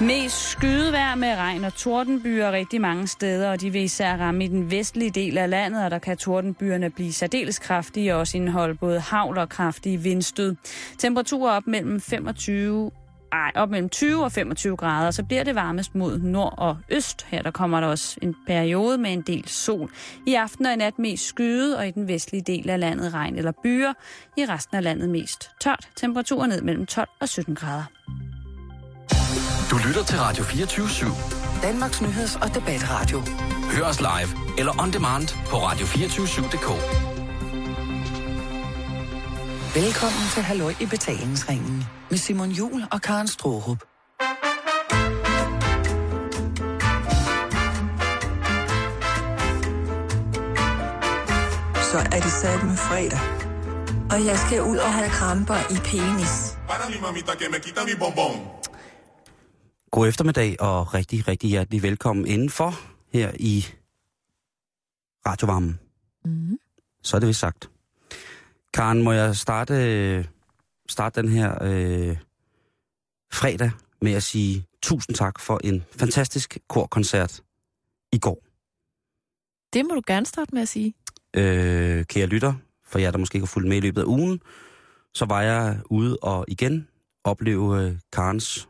Mest skydevejr med regn og tordenbyer rigtig mange steder, og de vil især ramme i den vestlige del af landet, og der kan tordenbyerne blive særdeles kraftige og også indeholde både havl og kraftige vindstød. Temperaturer op mellem 25 ej, op mellem 20 og 25 grader, så bliver det varmest mod nord og øst. Her der kommer der også en periode med en del sol. I aften og i nat mest skyde, og i den vestlige del af landet regn eller byer. I resten af landet mest tørt. Temperaturer ned mellem 12 og 17 grader. Du lytter til Radio 24 /7. Danmarks Nyheds- og Debatradio. Hør os live eller on demand på radio247.dk. Velkommen til Halløj i betalingsringen med Simon Jul og Karen Strohrup. Så er det sat med fredag. Og jeg skal ud og have kramper i penis. Para mi mamita que me quita mi bombón. God eftermiddag og rigtig, rigtig hjertelig velkommen indenfor her i Radiovarmen. Mm. Så er det vist sagt. Karen, må jeg starte, starte den her øh, fredag med at sige tusind tak for en fantastisk korkoncert i går. Det må du gerne starte med at sige. Øh, kære lytter, for jer, der måske ikke har fulgt med i løbet af ugen, så var jeg ude og igen opleve øh, Karens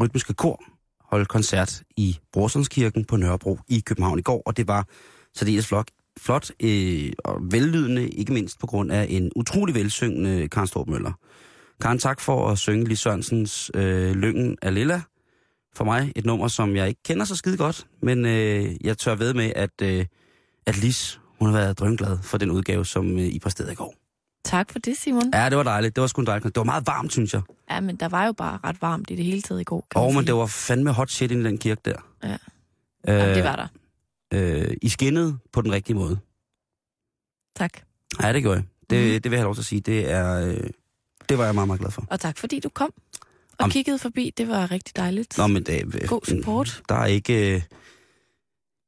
rytmiske kor holdt koncert i Brorsundskirken på Nørrebro i København i går, og det var særdeles flot, flot øh, og vellydende, ikke mindst på grund af en utrolig velsyngende Karen Storp Møller. Karen, tak for at synge Lis Sørensens øh, Lyngen af Lilla. For mig et nummer, som jeg ikke kender så skide godt, men øh, jeg tør ved med, at, øh, at Lis, hun har været drømglad for den udgave, som øh, I præsterede i går. Tak for det, Simon. Ja, det var dejligt. Det var sgu en dejligt. Det var meget varmt, synes jeg. Ja, men der var jo bare ret varmt i det hele taget i går, Åh, man men det var fandme hot shit i den kirke der. Ja. Øh, Jamen, det var der. Øh, I skinnede på den rigtige måde. Tak. Ja, det gjorde jeg. Det, Mhm. det vil jeg have lov til at sige. Det, er, øh, det var jeg meget, meget glad for. Og tak fordi du kom og Om- kiggede forbi. Det var rigtig dejligt. Nå, men det, God support. Der er ikke... Øh,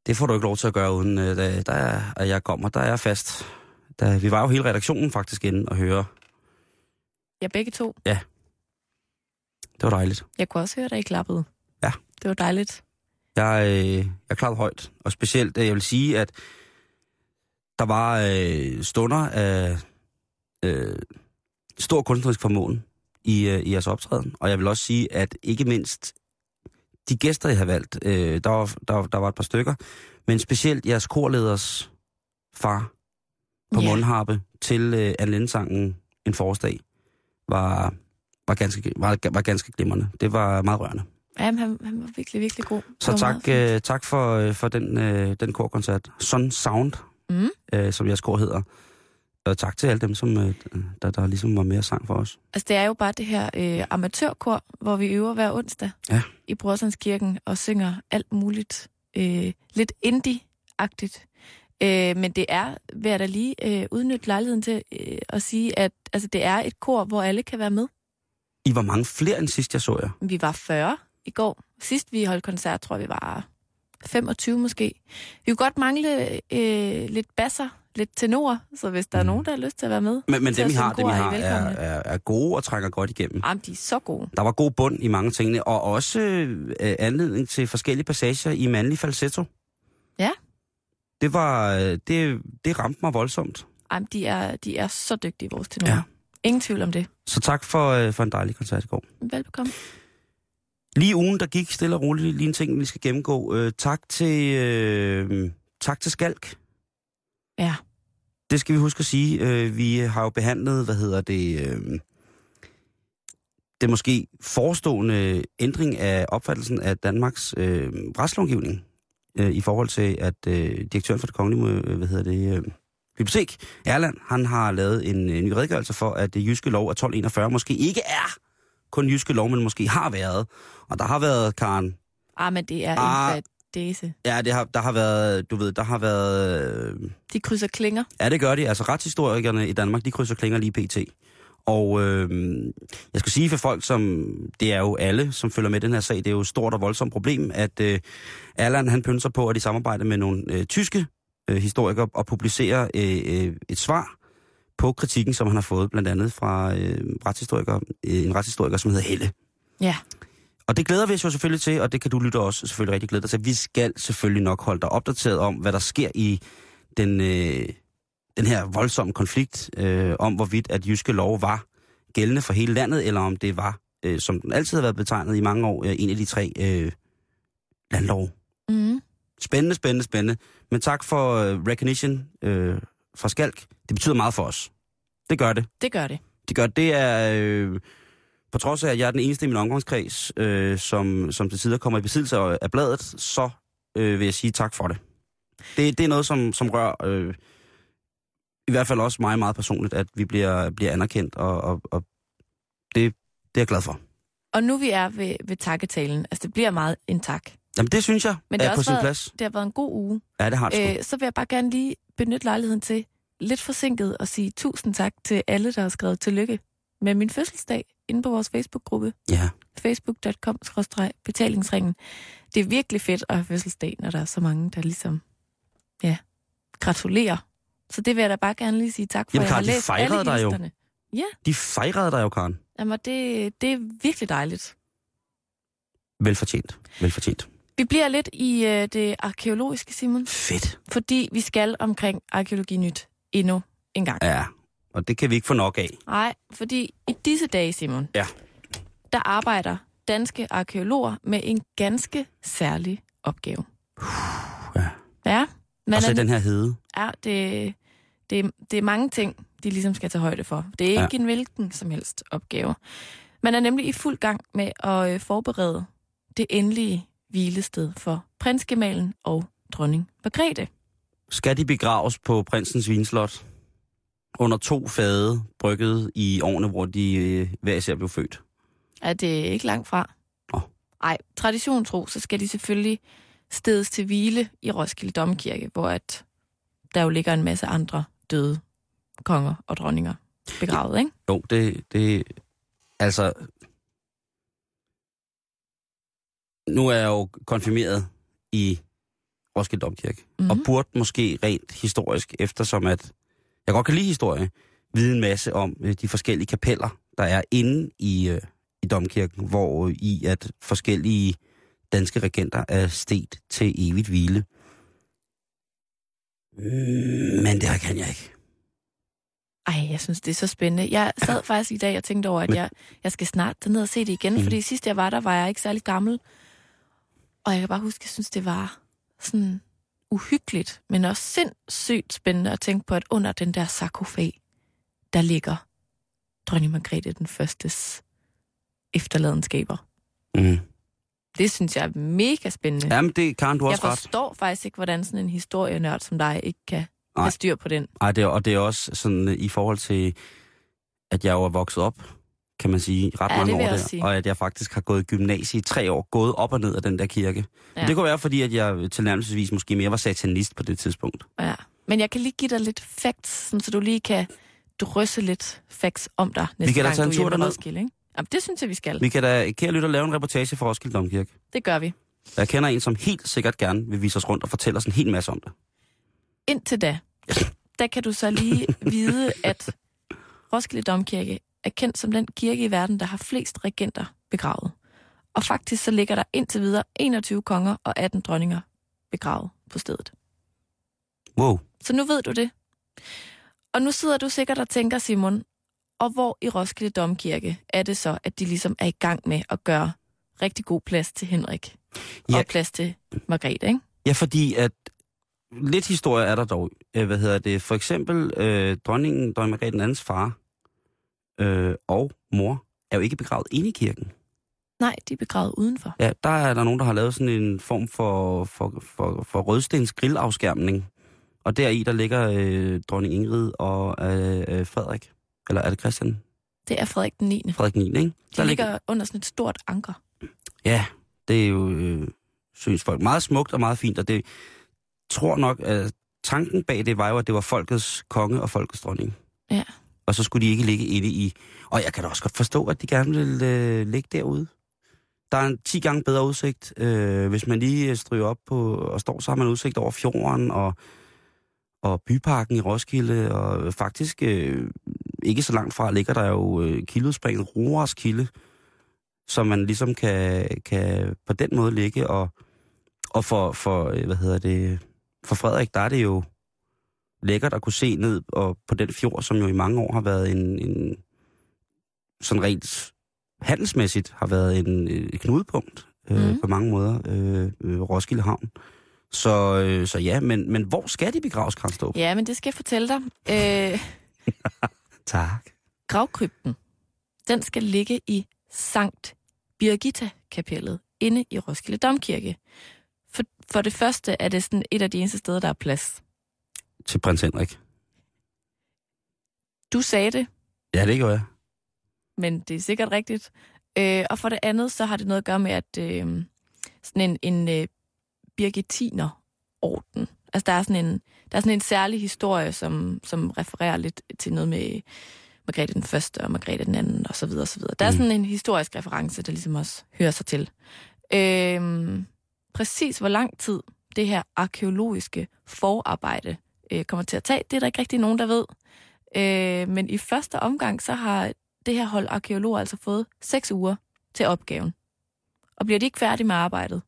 det får du ikke lov til at gøre, uden øh, der, der er, at jeg kommer. Der er jeg fast. Der, vi var jo hele redaktionen faktisk inde og høre. Ja, begge to. Det var dejligt. Jeg kunne også høre, at I klappede. Ja. Det var dejligt. Jeg, øh, jeg klarede højt. Og specielt, øh, jeg vil sige, at der var øh, stunder af øh, stor kunstnerisk formåen i, øh, i jeres optræden. Og jeg vil også sige, at ikke mindst de gæster, jeg har valgt, øh, der, var, der, der var et par stykker, men specielt jeres korleders far på Ja. mundharpe til øh, Anne Linde-sangen En forårsdag, var, var, ganske, var, var ganske glimrende. Det var meget rørende. Jamen, han, han var virkelig, virkelig god. Så tak, øh, tak for, øh, for den, øh, den korkoncert. Sun Sound, Mm. øh, som jeres kor hedder. Og tak til alle dem, som, øh, der, der ligesom var mere sang for os. Altså, det er jo bare det her øh, amatørkor, hvor vi øver hver onsdag Ja. i Brorslandskirken og synger alt muligt øh, lidt indie-agtigt. Øh, men det er, vil jeg da lige øh, udnytte lejligheden til øh, at sige, at altså, det er et kor, hvor alle kan være med. I var mange flere end sidst, jeg så jer. Vi var 40 i går. Sidst vi holdt koncert, tror jeg, vi var 25 måske. Vi kunne godt mangle øh, lidt basser, lidt tenor, så hvis der er Mm. nogen, der har lyst til at være med. Men, men dem, I har, dem, I har er, er, er gode og trænger godt igennem. Jamen, de er så gode. Der var god bund i mange tingene, og også øh, anledning til forskellige passager i mandlig falsetto. Ja. Det var, øh, det, det ramte mig voldsomt. Jamen, de er, de er så dygtige, vores tenorer. Ja. Ingen tvivl om det. Så tak for, øh, for en dejlig koncert i går. Velbekomme. Lige ugen, der gik stille og roligt, lige en ting, vi skal gennemgå. Øh, tak til øh, tak til Skalk. Ja. Det skal vi huske at sige. Øh, vi har jo behandlet, hvad hedder det, øh, det måske forestående ændring af opfattelsen af Danmarks øh, retslovgivning øh, i forhold til, at øh, direktøren for det kongelige, øh, hvad hedder det, øh, bibliotek, Erland, han har lavet en, en ny redegørelse for, at det jyske lov af 1241 måske ikke er kun jyske lov, men måske har været. Og der har været, Karen, Ah, men det er Ah. en fadese. ja, det har, der har været, du ved, der har været, øh, De krydser klinger. Ja, det gør de. Altså retshistorikerne i Danmark, de krydser klinger lige pt. Og øh, jeg skal sige for folk, som det er jo alle, som følger med i den her sag, det er jo et stort og voldsomt problem, at øh, Erland han pynser på, at de samarbejder med nogle øh, tyske øh, historikere og publicerer øh, øh, et svar på kritikken, som han har fået blandt andet fra øh, retshistoriker, øh, en retshistoriker, som hedder Helle. Ja. Og det glæder vi os jo selvfølgelig til, og det kan du lytte også selvfølgelig rigtig glæde dig til. Vi skal selvfølgelig nok holde dig opdateret om, hvad der sker i den, øh, den her voldsomme konflikt øh, om, hvorvidt at jyske lov var gældende for hele landet, eller om det var, øh, som den altid har været betegnet i mange år, øh, en af de tre øh, landlov. Mm. Spændende, spændende, spændende. Men tak for øh, recognition øh, fra Skalk. Det betyder meget for os. Det gør det. Det gør det. Det gør det er... Øh, på trods af, at jeg er den eneste i min omgangskreds, øh, som, som til tider kommer i besiddelse af af bladet, så øh, vil jeg sige tak for det. Det, det er noget, som, som rører øh, i hvert fald også mig meget personligt, at vi bliver, bliver anerkendt, og, og, og det, det er jeg glad for. Og nu vi er ved, ved takketalen, altså det bliver meget en tak. Jamen det synes jeg Men det er på sin været- plads. Det har været en god uge. Ja, det har det sgu. Øh, så vil jeg bare gerne lige benytte lejligheden til lidt forsinket at sige tusind tak til alle, der har skrevet tillykke med min fødselsdag inde på vores Facebook-gruppe, Ja. facebook.com-betalingsringen. Det er virkelig fedt at have fødselsdag, når der er så mange, der ligesom, ja, gratulerer. Så det vil jeg da bare gerne lige sige tak for. Jamen, jeg har Karen, de læst fejrede alle dig jo. Ja, De fejrede dig jo, Karen. jamen det, det er virkelig dejligt. Velfortjent. Velfortjent. Vi bliver lidt i øh, det arkeologiske, Simon, Fedt. fordi vi skal omkring arkeologi nyt endnu en gang. Ja, og det kan vi ikke få nok af. Nej, fordi i disse dage, Simon, Ja. der arbejder danske arkeologer med en ganske særlig opgave. ja. Ja, men Og så er, den her hede. ja det, det, det er mange ting, de ligesom skal tage højde for. Det er Ja. ikke en hvilken som helst opgave. Man er nemlig i fuld gang med at øh, forberede det endelige hvilested for prinsgemalen og dronning Margrethe. Skal de begraves på prinsens vinslot? Under to fade, brygget i årene, hvor de øh, hver især blev født. Er det ikke langt fra? Nej, tradition tro, så skal de selvfølgelig stedes til hvile i Roskilde Domkirke, hvor at der jo ligger en masse andre døde konger og dronninger begravet, ikke? Jo, det, det altså... Nu er jeg jo konfirmeret i Roskilde Domkirke, mm-hmm. Mhm. og burde måske rent historisk, eftersom at jeg godt kan lide historie, vide en masse om øh, de forskellige kapeller, der er inde i, øh, i Domkirken, hvor øh, i at forskellige danske regenter er stet til evigt hvile. Mm, Men det her kan jeg ikke. Ej, jeg synes, det er så spændende. Jeg sad faktisk i dag og tænkte over, at jeg, jeg skal snart ned og se det igen, Mhm. fordi sidst jeg var der, var jeg ikke særlig gammel. Og jeg kan bare huske, at jeg synes, det var sådan uhyggeligt, men også sindssygt spændende at tænke på, at under den der sarkofag, der ligger dronning Margrethe den førstes efterladenskaber. Mm. Det synes jeg er mega spændende. Jamen, det Karen, du har jeg også ret. forstår faktisk ikke, hvordan sådan en historienørd som dig ikke kan Nej. have styr på den. Ej, det er, og det er også sådan øh, i forhold til, at jeg jo er vokset op, kan man sige, ret Ja, mange år også der, sige. og at jeg faktisk har gået i gymnasie i tre år, gået op og ned af den der kirke. Ja. Ja. Det kunne være, fordi at jeg tilnærmelsesvis måske mere var satanist på det tidspunkt. Ja. Men jeg kan lige give dig lidt facts, sådan, så du lige kan drysse lidt facts om dig næste kan da gang, tage du en er tur hjemme derned. Roskilde, ikke? Jamen, det synes jeg, vi skal. Vi kan da, kære lytter, lave en reportage for Roskilde Domkirke. Det gør vi. Jeg kender en, som helt sikkert gerne vil vise os rundt og fortælle os en hel masse om det. Indtil da, der kan du så lige vide, at Roskilde Domkirke er kendt som den kirke i verden, der har flest regenter begravet. Og faktisk så ligger der indtil videre 21 konger og 18 dronninger begravet på stedet. Wow. Så nu ved du det. Og nu sidder du sikkert og tænker, Simon, og hvor i Roskilde Domkirke er det så, at de ligesom er i gang med at gøre rigtig god plads til Henrik Ja. og plads til Margrethe, ikke? Ja, fordi at lidt historie er der dog. Øh, hvad hedder det? For eksempel øh, dronningen, dronning Margrethe den andens far øh, og mor er jo ikke begravet inde i kirken. Nej, de er begravet udenfor. Ja, der er der nogen, der har lavet sådan en form for, for, for, for rødstens grillafskærmning. Og deri, der ligger øh, dronning Ingrid og øh, øh, Frederik. Eller er det Christian? Det er Frederik den 9. Frederik 9, ikke? De Der ligger under sådan et stort anker. Ja, det er jo, øh, synes folk, meget smukt og meget fint. Og det tror nok, at tanken bag det var jo, at det var folkets konge og folkets dronning. Ja. Og så skulle de ikke ligge inde i... Og jeg kan da også godt forstå, at de gerne vil øh, ligge derude. Der er en 10 gange bedre udsigt. Øh, hvis man lige øh, stryger op på og står, så har man udsigt over fjorden og, og byparken i Roskilde. Og faktisk øh, ikke så langt fra ligger der jo øh, kildeudspringet Roars Kilde. så man ligesom kan, kan på den måde ligge og, og for, for, øh, hvad hedder det, for Frederik, der er det jo lækkert at kunne se ned og på den fjord, som jo i mange år har været en, en sådan rent handelsmæssigt har været en, et knudepunkt øh, Mhm. på mange måder, øh, øh, Roskilde Havn. Så, øh, så ja, men, men hvor skal de begraves, Kranstrup? Ja, men det skal jeg fortælle dig. Øh, Tak. gravkrypten, den skal ligge i Sankt Birgitta-kapellet inde i Roskilde Domkirke. For, for det første er det sådan et af de eneste steder, der er plads. Til prins Henrik. Du sagde det, Ja, det gør jeg. men det er sikkert rigtigt. Øh, og for det andet, så har det noget at gøre med, at øh, sådan en, en øh, birgitiner-orden, altså der er sådan en, der er sådan en særlig historie, som, som refererer lidt til noget med Margrethe den første og Margrethe den anden, og så videre, og så videre. Der er Mm. sådan en historisk reference, der ligesom også hører sig til. Øh, præcis hvor lang tid det her arkeologiske forarbejde øh, kommer til at tage, det er der ikke rigtig nogen, der ved. Øh, men i første omgang, så har det her hold arkeologer altså fået seks uger til opgaven. Og bliver de ikke færdige med arbejdet,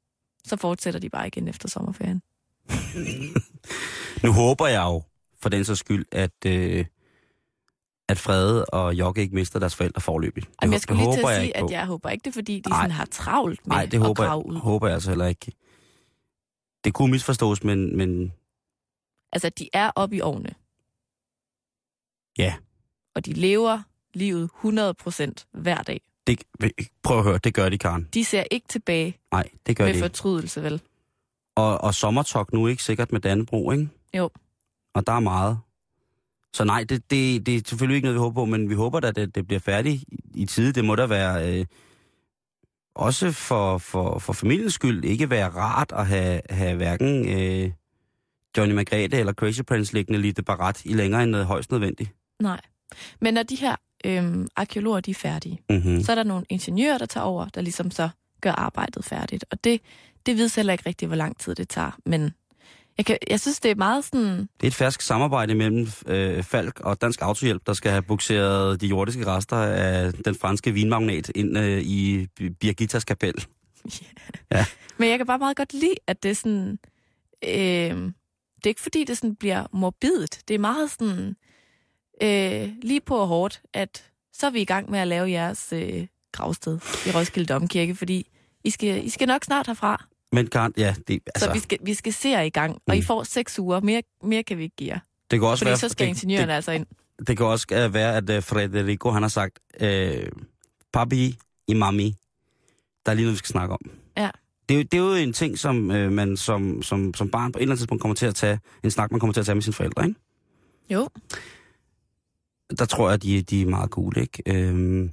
så fortsætter de bare igen efter sommerferien. Nu håber jeg jo, for den så skyld, at, øh, at Frede og Jokke ikke mister deres forældre forløbigt. Det Jamen, jeg skulle lige til at sige, at jeg håber ikke det, fordi de Ej. sådan har travlt med Nej, det at håber grave jeg, ud. håber jeg altså heller ikke. Det kunne misforstås, men, men Altså, de er oppe i årene. Ja. Og de lever livet 100% hver dag. det, prøv at høre, det gør de, Karen. De ser ikke tilbage Nej, det gør med de ikke. fortrydelse, vel? Og, og sommertok nu ikke sikkert med Dannebro, ikke? Jo. Og der er meget. Så nej, det, det, det er selvfølgelig ikke noget, vi håber på, men vi håber da, at det, det bliver færdigt i, tide. Det må da være, øh, også for, for, for familiens skyld, ikke være rart at have, have hverken øh, Johnny Margrethe eller Crazy Prince liggende lidt barat i længere end højst nødvendigt. Nej. Men når de her øhm, arkeologer de er færdige, Mm-hmm. så er der nogle ingeniører, der tager over, der ligesom så gør arbejdet færdigt. Og det, det ved heller ikke rigtigt, hvor lang tid det tager. Men jeg, kan, jeg synes, det er meget sådan... Det er et færsk samarbejde mellem øh, Falk og Dansk Autohjælp, der skal have bukseret de jordiske rester af den franske vinmagnet ind øh, i Birgittas kapel. Men jeg kan bare meget godt lide, at det er sådan... Øh, det er ikke fordi, det sådan bliver morbidt. Det er meget sådan... Øh, lige på og hårdt, at så er vi i gang med at lave jeres øh, gravsted i Roskilde Domkirke, fordi I skal, I skal nok snart herfra. Men Karen, ja, det, Altså, så vi skal, vi skal se jer i gang, og I Mm. får seks uger. Mere, mere kan vi ikke give jer. det kan også Fordi være, så skal det, ingeniørerne det, altså ind. det kan også øh, være, at uh, Frederico han har sagt, øh, papi i mami, der er lige noget, vi skal snakke om. Ja. Det, er jo- det er jo en ting, som øh, man som, som, som barn på et eller andet tidspunkt kommer til at tage, en snak, man kommer til at tage med sine forældre, ikke? Jo. der tror jeg, de, de er meget cool, ikke? Øhm,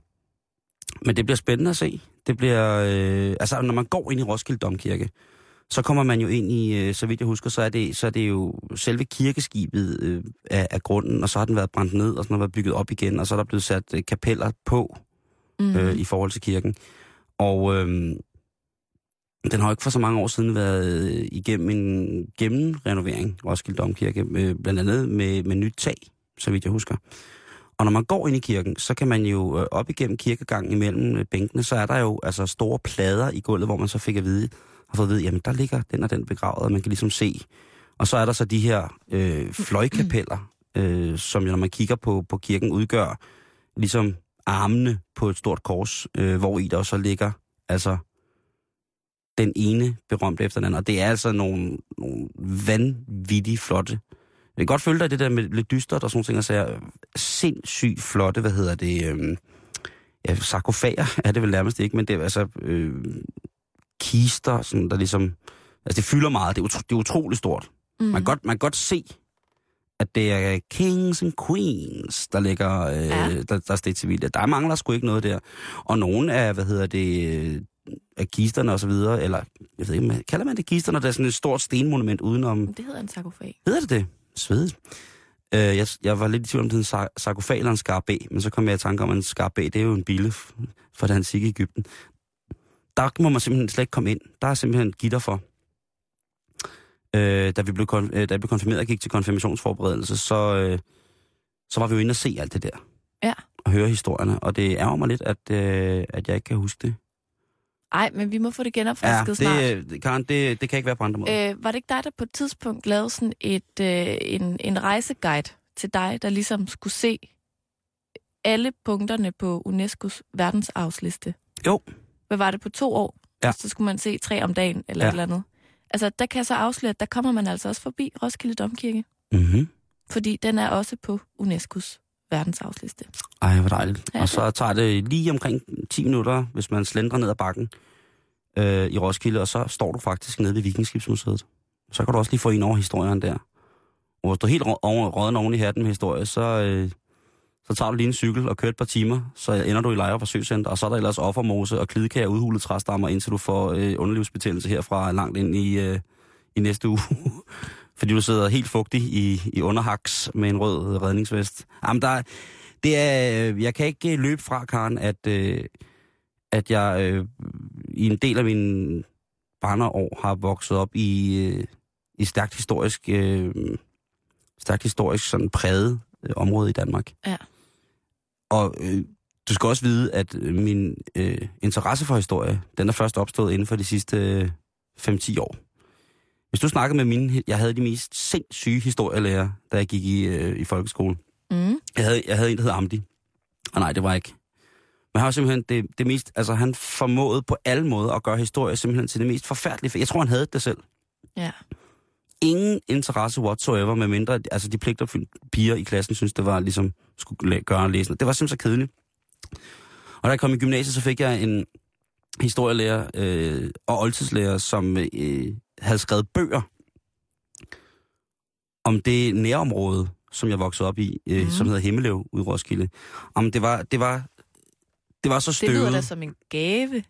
men det bliver spændende at se. Det bliver, øh, altså når man går ind i Roskilde Domkirke, så kommer man jo ind i, øh, så vidt jeg husker, så er det, så er det jo selve kirkeskibet øh, af, af grunden, og så har den været brændt ned, og så har den været bygget op igen, og så er der blevet sat øh, kapeller på Mm. øh, i forhold til kirken. Og øh, den har jo ikke for så mange år siden været øh, igennem en gennemrenovering, Roskilde Domkirke, øh, blandt andet med, med nyt tag, så vidt jeg husker. Og når man går ind i kirken, så kan man jo øh, op igennem kirkegangen imellem øh, bænkene, så er der jo altså store plader i gulvet, hvor man så fik at vide, har fået at vide, jamen der ligger den og den begravet, og man kan ligesom se. Og så er der så de her øh, fløjkapeller, øh, som jo, når man kigger på, på kirken, udgør ligesom armene på et stort kors, øh, hvor i der så ligger altså den ene berømte efter den anden. Og det er altså nogle, nogle vanvittigt flotte. Jeg kan godt følge dig det der med lidt dystert og sådan ting, og så sindssygt flotte, hvad hedder det, øh, ja, sarkofager er det vel nærmest ikke, men det er altså øh, kister, sådan, der ligesom, altså det fylder meget, det er, utro, det er utroligt stort. Mm. Man, kan godt, man kan godt se, at det er kings and queens, der ligger, øh, Ja. der, der er stedt civilt. Der mangler sgu ikke noget der. Og nogle af, hvad hedder det, øh, af kisterne og så videre, eller, jeg ved ikke, hvad- kalder man det kister, når der er sådan et stort stenmonument udenom, Det hedder en sarkofag. hedder det det? Svedigt. Øh, jeg, jeg var lidt i tvivl om, det er en sar- sarkofag eller en skarabæ, men så kom jeg i tanke om, at en skarabæ, det er jo en bille fra det antikke Ægypten. Der må man simpelthen slet ikke komme ind. Der er simpelthen gitter for. Øh, da, vi blev kon- øh, da jeg blev konfirmeret og gik til konfirmationsforberedelse, så, øh, så var vi jo inde og se alt det der. Ja. Og høre historierne. Og det ærger mig lidt, at, øh, at jeg ikke kan huske det Ej, men vi må få det genopfrisket Ja, snart. det, øh, Karen, det, det kan ikke være på andre måder. Øh, var det ikke dig, der på et tidspunkt lavede sådan et, øh, en, en rejseguide til dig, der ligesom skulle se alle punkterne på UNESCO's verdensarvsliste? Jo. Hvad var det på to år? Ja. Så skulle man se tre om dagen eller ja. et eller andet. Altså, der kan jeg så afsløre, at der kommer man altså også forbi Roskilde Domkirke. Mm-hmm. Fordi den er også på UNESCO's verdensarvsliste. Ej, hvor dejligt. Ja, og så tager det lige omkring 10 minutter, hvis man slendrer ned ad bakken øh, i Roskilde, og så står du faktisk nede ved Vikingskibsmuseet. Så kan du også lige få en over historien der. Og hvis du er helt rå- over, råden oven i hatten med historie, så, øh, så tager du lige en cykel og kører et par timer, så ender du i Lejre Forsøgscenter, og så er der ellers offermose og klidkager udhulet træstammer, indtil du får øh, underlivsbetændelse herfra langt ind i, øh, i næste uge. Fordi du sidder helt fugtig i, i underhaks med en rød redningsvest. Jamen, der, det er, øh, jeg kan ikke øh, løbe fra, Karen, at, øh, at jeg øh, i en del af mine barneår har vokset op i, øh, i stærkt historisk, øh, stærkt historisk sådan præget øh, område i Danmark. Ja. Og øh, du skal også vide, at øh, min øh, interesse for historie, den er først opstået inden for de sidste øh, 5-10 år. Hvis du snakkede med mine, jeg havde de mest sindssyge historielærer, da jeg gik i, øh, i folkeskole. Mm. Jeg havde, jeg havde en, der hed Amdi. Og nej, det var ikke. Men han var simpelthen det, det mest... Altså, han formåede på alle måder at gøre historie simpelthen til det mest forfærdelige. Jeg tror, han havde det selv. Ja. Ingen interesse whatsoever, med mindre... Altså, de pligter piger i klassen synes, det var ligesom... Skulle gøre og læse. Det var simpelthen så kedeligt. Og da jeg kom i gymnasiet, så fik jeg en historielærer øh, og oldtidslærer, som øh, havde skrevet bøger om det nærområde, som jeg voksede op i, øh, mm. som hedder Himmeløv ude i Roskilde. Om det var, det var, det var så Det lyder da støvet. som en gave.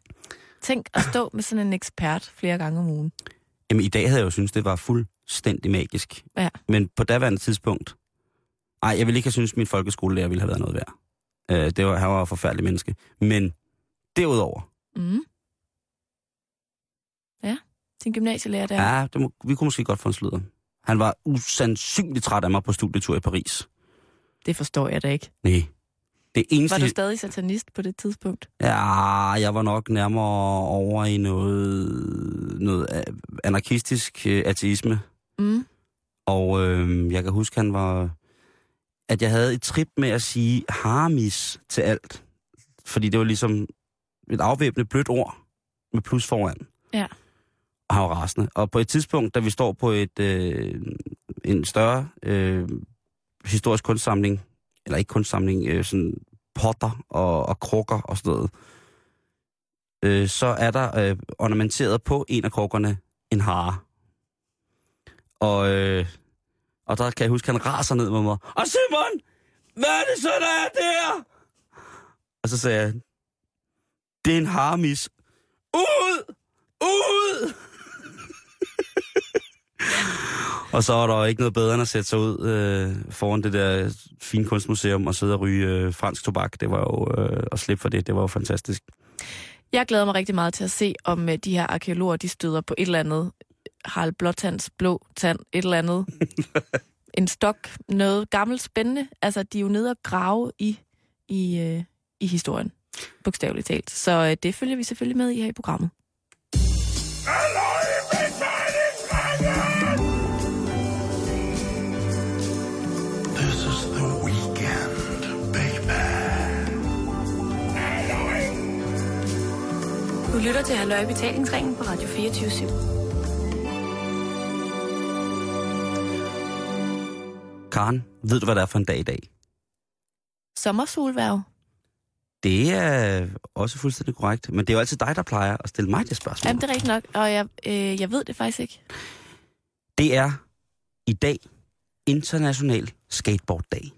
Tænk at stå med sådan en ekspert flere gange om ugen. Jamen, i dag havde jeg jo syntes, det var fuldstændig magisk. Ja. Men på daværende tidspunkt, ej, jeg ville ikke have syntes, at min folkeskolelærer ville have været noget værd. Øh, det var, han var et forfærdelig menneske. Men derudover, Mm. Ja, din gymnasielærer der. ja, det må, vi kunne måske godt få en sludder. Han var usandsynligt træt af mig på studietur i Paris. Det forstår jeg da ikke. Nej. Det eneste... Var du stadig satanist på det tidspunkt? Ja, jeg var nok nærmere over i noget, noget anarkistisk øh, ateisme. Mm. Og øh, jeg kan huske, han var... At jeg havde et trip med at sige harmis til alt. Fordi det var ligesom et afvæbnet blødt ord med plus foran. Ja. Og han var rasende. Og på et tidspunkt, da vi står på et øh, en større øh, historisk kunstsamling, eller ikke kunstsamling, øh, sådan potter og, og krukker og sådan noget, øh, så er der øh, ornamenteret på en af krukkerne en hare. Og, øh, og der kan jeg huske, han raser ned med mig. Og Simon, hvad er det så, der er der? Og så sagde jeg, det er en harmis. Ud! Ud! Og så var der ikke noget bedre end at sætte sig ud øh, foran det der fine kunstmuseum og sidde og ryge øh, fransk tobak. Det var jo øh, at slippe for det. Det var jo fantastisk. Jeg glæder mig rigtig meget til at se, om øh, de her arkeologer, de støder på et eller andet Harald Blåtands blå tand, et eller andet. en stok, noget gammelt spændende. Altså, de er jo nede og grave i, i, øh, i historien, bogstaveligt talt. Så øh, det følger vi selvfølgelig med i her i programmet. Lytter til Halløj Betalingsringen på Radio 24 /7. Karen, ved du, hvad det er for en dag i dag? Sommersolværv. Det er også fuldstændig korrekt, men det er jo altid dig, der plejer at stille mig det spørgsmål. Jamen, det er rigtigt nok, og jeg, øh, jeg ved det faktisk ikke. Det er i dag International Skateboarddag.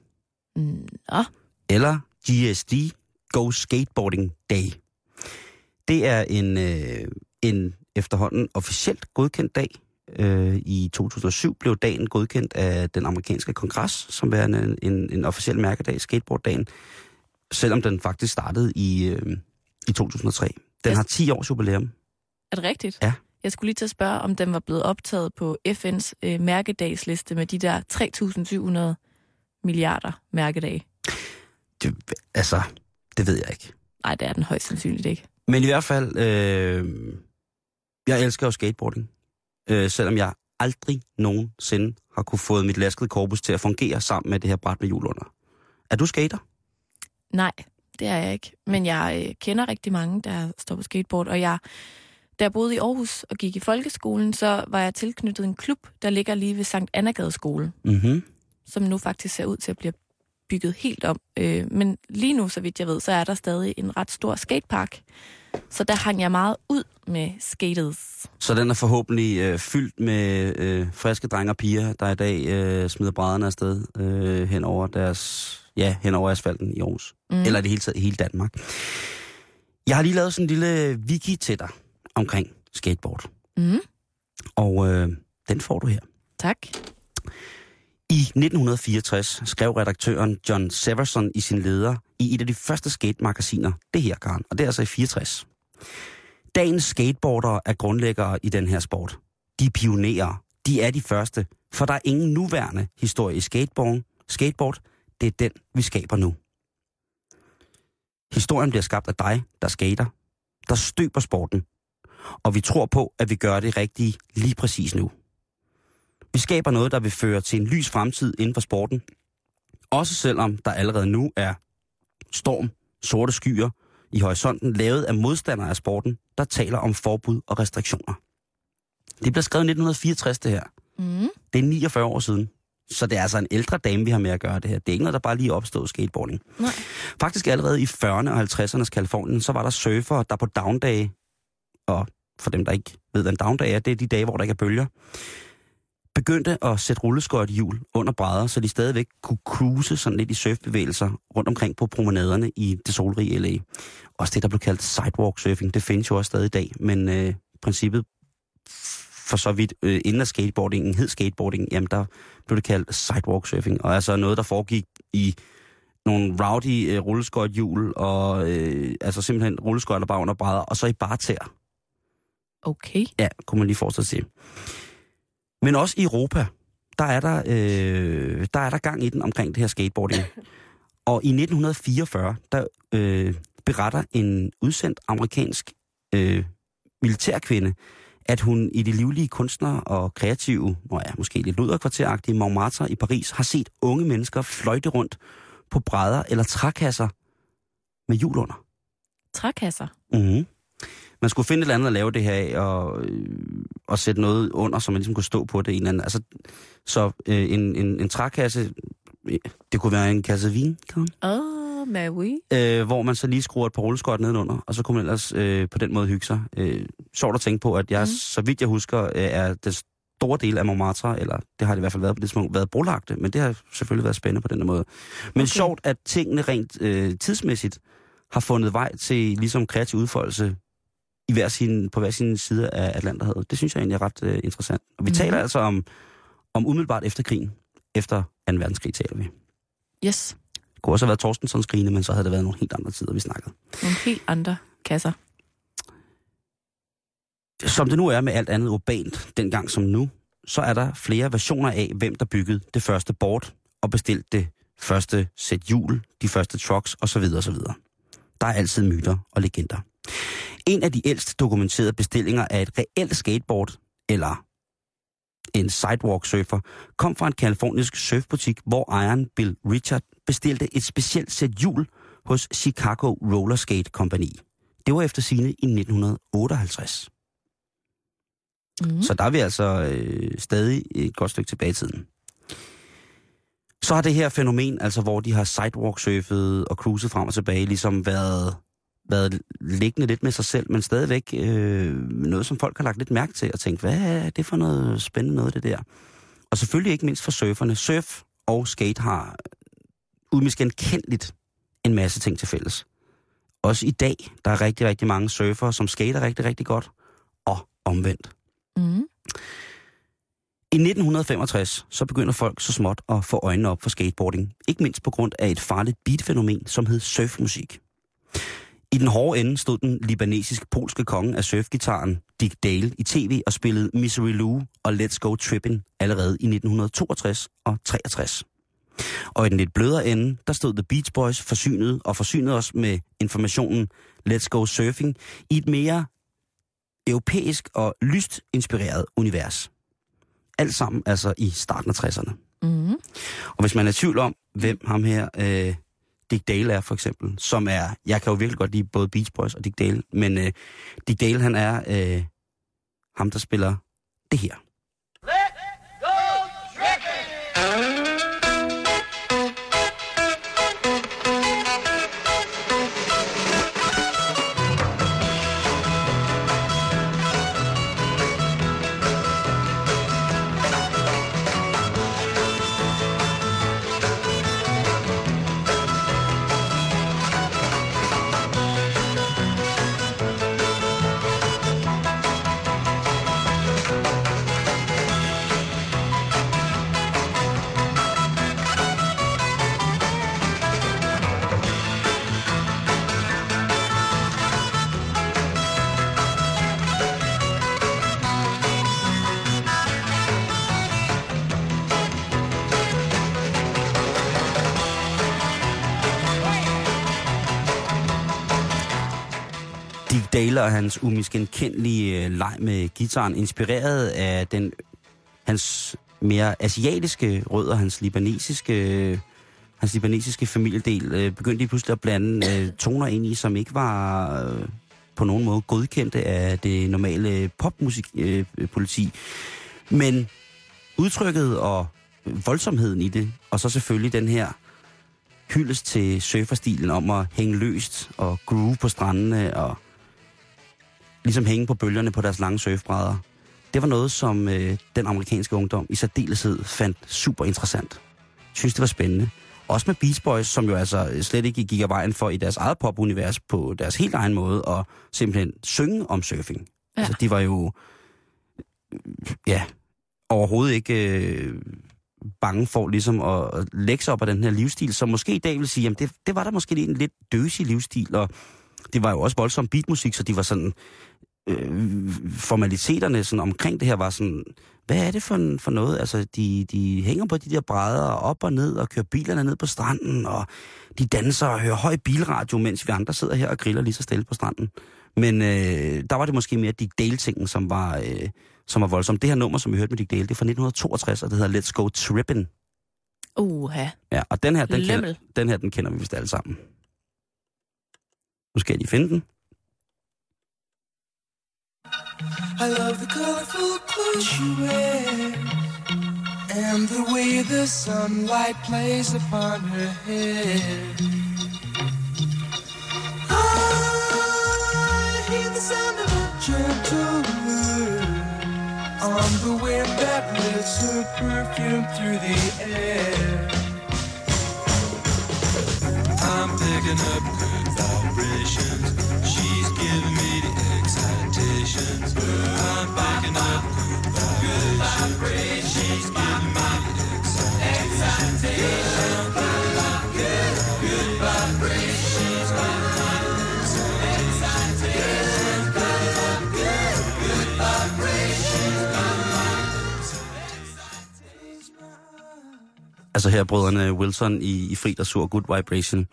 Mm, Nå, eller GSD, Go Skateboarding Day. Det er en, øh, en efterhånden officielt godkendt dag. Øh, I 2007 blev dagen godkendt af den amerikanske kongres, som er en, en, en officiel mærkedag, skateboarddagen, selvom den faktisk startede i, øh, i 2003. Den har 10 års jubilæum. er det rigtigt? Ja. Jeg skulle lige til at spørge, om den var blevet optaget på FN's øh, mærkedagsliste med de der 3.700 milliarder mærkedage. Det, altså, det ved jeg ikke. Nej, det er den højst sandsynligt ikke. Men i hvert fald, øh, jeg elsker jo skateboarding. Øh, selvom jeg aldrig nogensinde har kunne få mit laskede korpus til at fungere sammen med det her bræt med hjul under. Er du skater? Nej, det er jeg ikke. Men jeg øh, kender rigtig mange, der står på skateboard, og jeg, da jeg boede i Aarhus og gik i folkeskolen, så var jeg tilknyttet en klub, der ligger lige ved Sankt Annagade skole, Mhm. som nu faktisk ser ud til at blive bygget helt om. Øh, men lige nu, så vidt jeg ved, så er der stadig en ret stor skatepark. Så der hang jeg meget ud med skaters. Så den er forhåbentlig øh, fyldt med øh, friske drenge og piger, der i dag øh, smider brædderne afsted øh, hen over deres, ja, hen over asfalten i Aarhus. Mm. Eller i det hele taget i hele Danmark. Jeg har lige lavet sådan en lille wiki til dig omkring skateboard. Mm. Og øh, den får du her. Tak. I 1964 skrev redaktøren John Severson i sin leder i et af de første skate-magasiner, det her, Karen, og det er altså i 64. Dagens skateboardere er grundlæggere i den her sport. De er pionerer. De er de første, for der er ingen nuværende historie i skateboard. skateboard. Det er den, vi skaber nu. Historien bliver skabt af dig, der skater, der støber sporten. Og vi tror på, at vi gør det rigtige lige præcis nu. Vi skaber noget, der vil føre til en lys fremtid inden for sporten. Også selvom der allerede nu er storm, sorte skyer i horisonten, lavet af modstandere af sporten, der taler om forbud og restriktioner. Det blev skrevet i 1964, det her. Mm. Det er 49 år siden. Så det er altså en ældre dame, vi har med at gøre det her. Det er ikke noget, der bare lige opstået skateboarding. Nej. Faktisk allerede i 40'erne og 50'ernes Kalifornien, så var der surfere, der på downdage, og for dem, der ikke ved, hvad en downdag er, det er de dage, hvor der ikke er bølger, begyndte at sætte rulleskøjt hjul under brædder, så de stadigvæk kunne cruise sådan lidt i surfbevægelser rundt omkring på promenaderne i det solrige LA. Også det, der blev kaldt sidewalk surfing, det findes jo også stadig i dag, men øh, princippet for så vidt øh, inden af skateboardingen hed skateboarding, jamen der blev det kaldt sidewalk surfing, og altså noget, der foregik i nogle rowdy øh, rulleskøjthjul, og øh, altså simpelthen rulleskøjter bare under brædder, og så i bare tær. Okay. Ja, kunne man lige forestille sig. Men også i Europa, der er der, øh, der er der gang i den omkring det her skateboarding. Og i 1944, der øh, beretter en udsendt amerikansk øh, militærkvinde, at hun i de livlige kunstnere og kreative, og ja, måske lidt luderkvarteragtige Montmartre i Paris, har set unge mennesker fløjte rundt på brædder eller trækasser med hjul under. Trækasser. Mm-hmm. Man skulle finde et eller andet at lave det her af, og, øh, og sætte noget under, så man ligesom kunne stå på det. En eller anden. Altså, så øh, en, en, en trækasse, øh, det kunne være en kasse vin, kan? Åh, oh, Maui. øh, hvor man så lige skruer et par rulleskøjt nedenunder, og så kunne man ellers øh, på den måde hygge sig. Øh, sjovt at tænke på, at jeg, mm. så vidt jeg husker, øh, er den store del af Montmartre, eller det har det i hvert fald været på det tidspunkt, været brolagte, men det har selvfølgelig været spændende på den måde. Men okay. sjovt, at tingene rent øh, tidsmæssigt har fundet vej til ligesom kreativ udfoldelse i hver sin, på hver sin side af Atlanterhavet. Det synes jeg egentlig er ret øh, interessant. Og vi mm. taler altså om, om umiddelbart efter krigen. Efter 2. verdenskrig taler vi. Yes. Det kunne også have været Torstensons krigene, men så havde det været nogle helt andre tider, vi snakkede. Nogle helt andre kasser. Som det nu er med alt andet urbant, dengang som nu, så er der flere versioner af, hvem der byggede det første board og bestilte det første sæt hjul, de første trucks osv. osv. Der er altid myter og legender. En af de ældst dokumenterede bestillinger af et reelt skateboard, eller en sidewalk surfer, kom fra en kalifornisk surfbutik, hvor ejeren Bill Richard bestilte et specielt sæt hjul hos Chicago Roller Skate Company. Det var efter sine i 1958. Mm. Så der er vi altså øh, stadig et godt stykke tilbage i tiden. Så har det her fænomen, altså hvor de har sidewalk surfet og cruiset frem og tilbage, ligesom været, været liggende lidt med sig selv, men stadigvæk øh, noget, som folk har lagt lidt mærke til og tænkt, hvad er det for noget spændende noget, det der? Og selvfølgelig ikke mindst for surferne. Surf og skate har umiskendeligt en masse ting til fælles. Også i dag, der er rigtig, rigtig mange surfere, som skater rigtig, rigtig godt, og omvendt. Mm. I 1965 så begynder folk så småt at få øjnene op for skateboarding. Ikke mindst på grund af et farligt beatfænomen, som hed surfmusik. I den hårde ende stod den libanesisk-polske konge af surfgitaren Dick Dale i tv og spillede Misery Lou og Let's Go Trippin' allerede i 1962 og 63. Og i den lidt blødere ende, der stod The Beach Boys forsynet og forsynede os med informationen Let's Go Surfing i et mere europæisk og lyst inspireret univers. Alt sammen altså i starten af 60'erne. Mm. Og hvis man er i tvivl om, hvem ham her, øh, Dick Dale er for eksempel, som er, jeg kan jo virkelig godt lide både Beach Boys og Dick Dale, men øh, Dick Dale han er øh, ham, der spiller det her. Dale og hans umiskendelige øh, leg med gitaren, inspireret af den, hans mere asiatiske rødder, hans libanesiske, hans libanesiske familiedel, øh, begyndte de pludselig at blande øh, toner ind i, som ikke var øh, på nogen måde godkendte af det normale popmusikpoliti. Øh, politi. Men udtrykket og voldsomheden i det, og så selvfølgelig den her hyldest til surferstilen om at hænge løst og groove på strandene og ligesom hænge på bølgerne på deres lange surfbrædder. Det var noget, som øh, den amerikanske ungdom i særdeleshed fandt super interessant. Synes, det var spændende. Også med Beach Boys, som jo altså slet ikke gik af vejen for i deres eget popunivers på deres helt egen måde at simpelthen synge om surfing. Ja. Altså, de var jo ja, overhovedet ikke øh, bange for ligesom at, at lægge sig op af den her livsstil, som måske i dag vil sige, jamen det, det var der måske en lidt døsig livsstil, og det var jo også voldsom beatmusik, så de var sådan, øh, formaliteterne sådan omkring det her var sådan, hvad er det for, for noget? Altså, de, de hænger på de der brædder op og ned og kører bilerne ned på stranden, og de danser og hører høj bilradio, mens vi andre sidder her og griller lige så stille på stranden. Men øh, der var det måske mere Dick Dale-tingen, som var, øh, som var voldsomt. Det her nummer, som vi hørte med Dick Dale, det er fra 1962, og det hedder Let's Go Trippin'. Uha. Ja, og den her, den kender, den her, den kender vi vist alle sammen. Nu skal jeg lige finde den. I love the colorful clothes you wear and the way the sunlight plays upon her hair. I hear the sound of a gentle wind on the wind that lifts her perfume through the air. I'm picking up good vibrations. Altså her brødrene Wilson i, i Frit og Sur Good Vibration.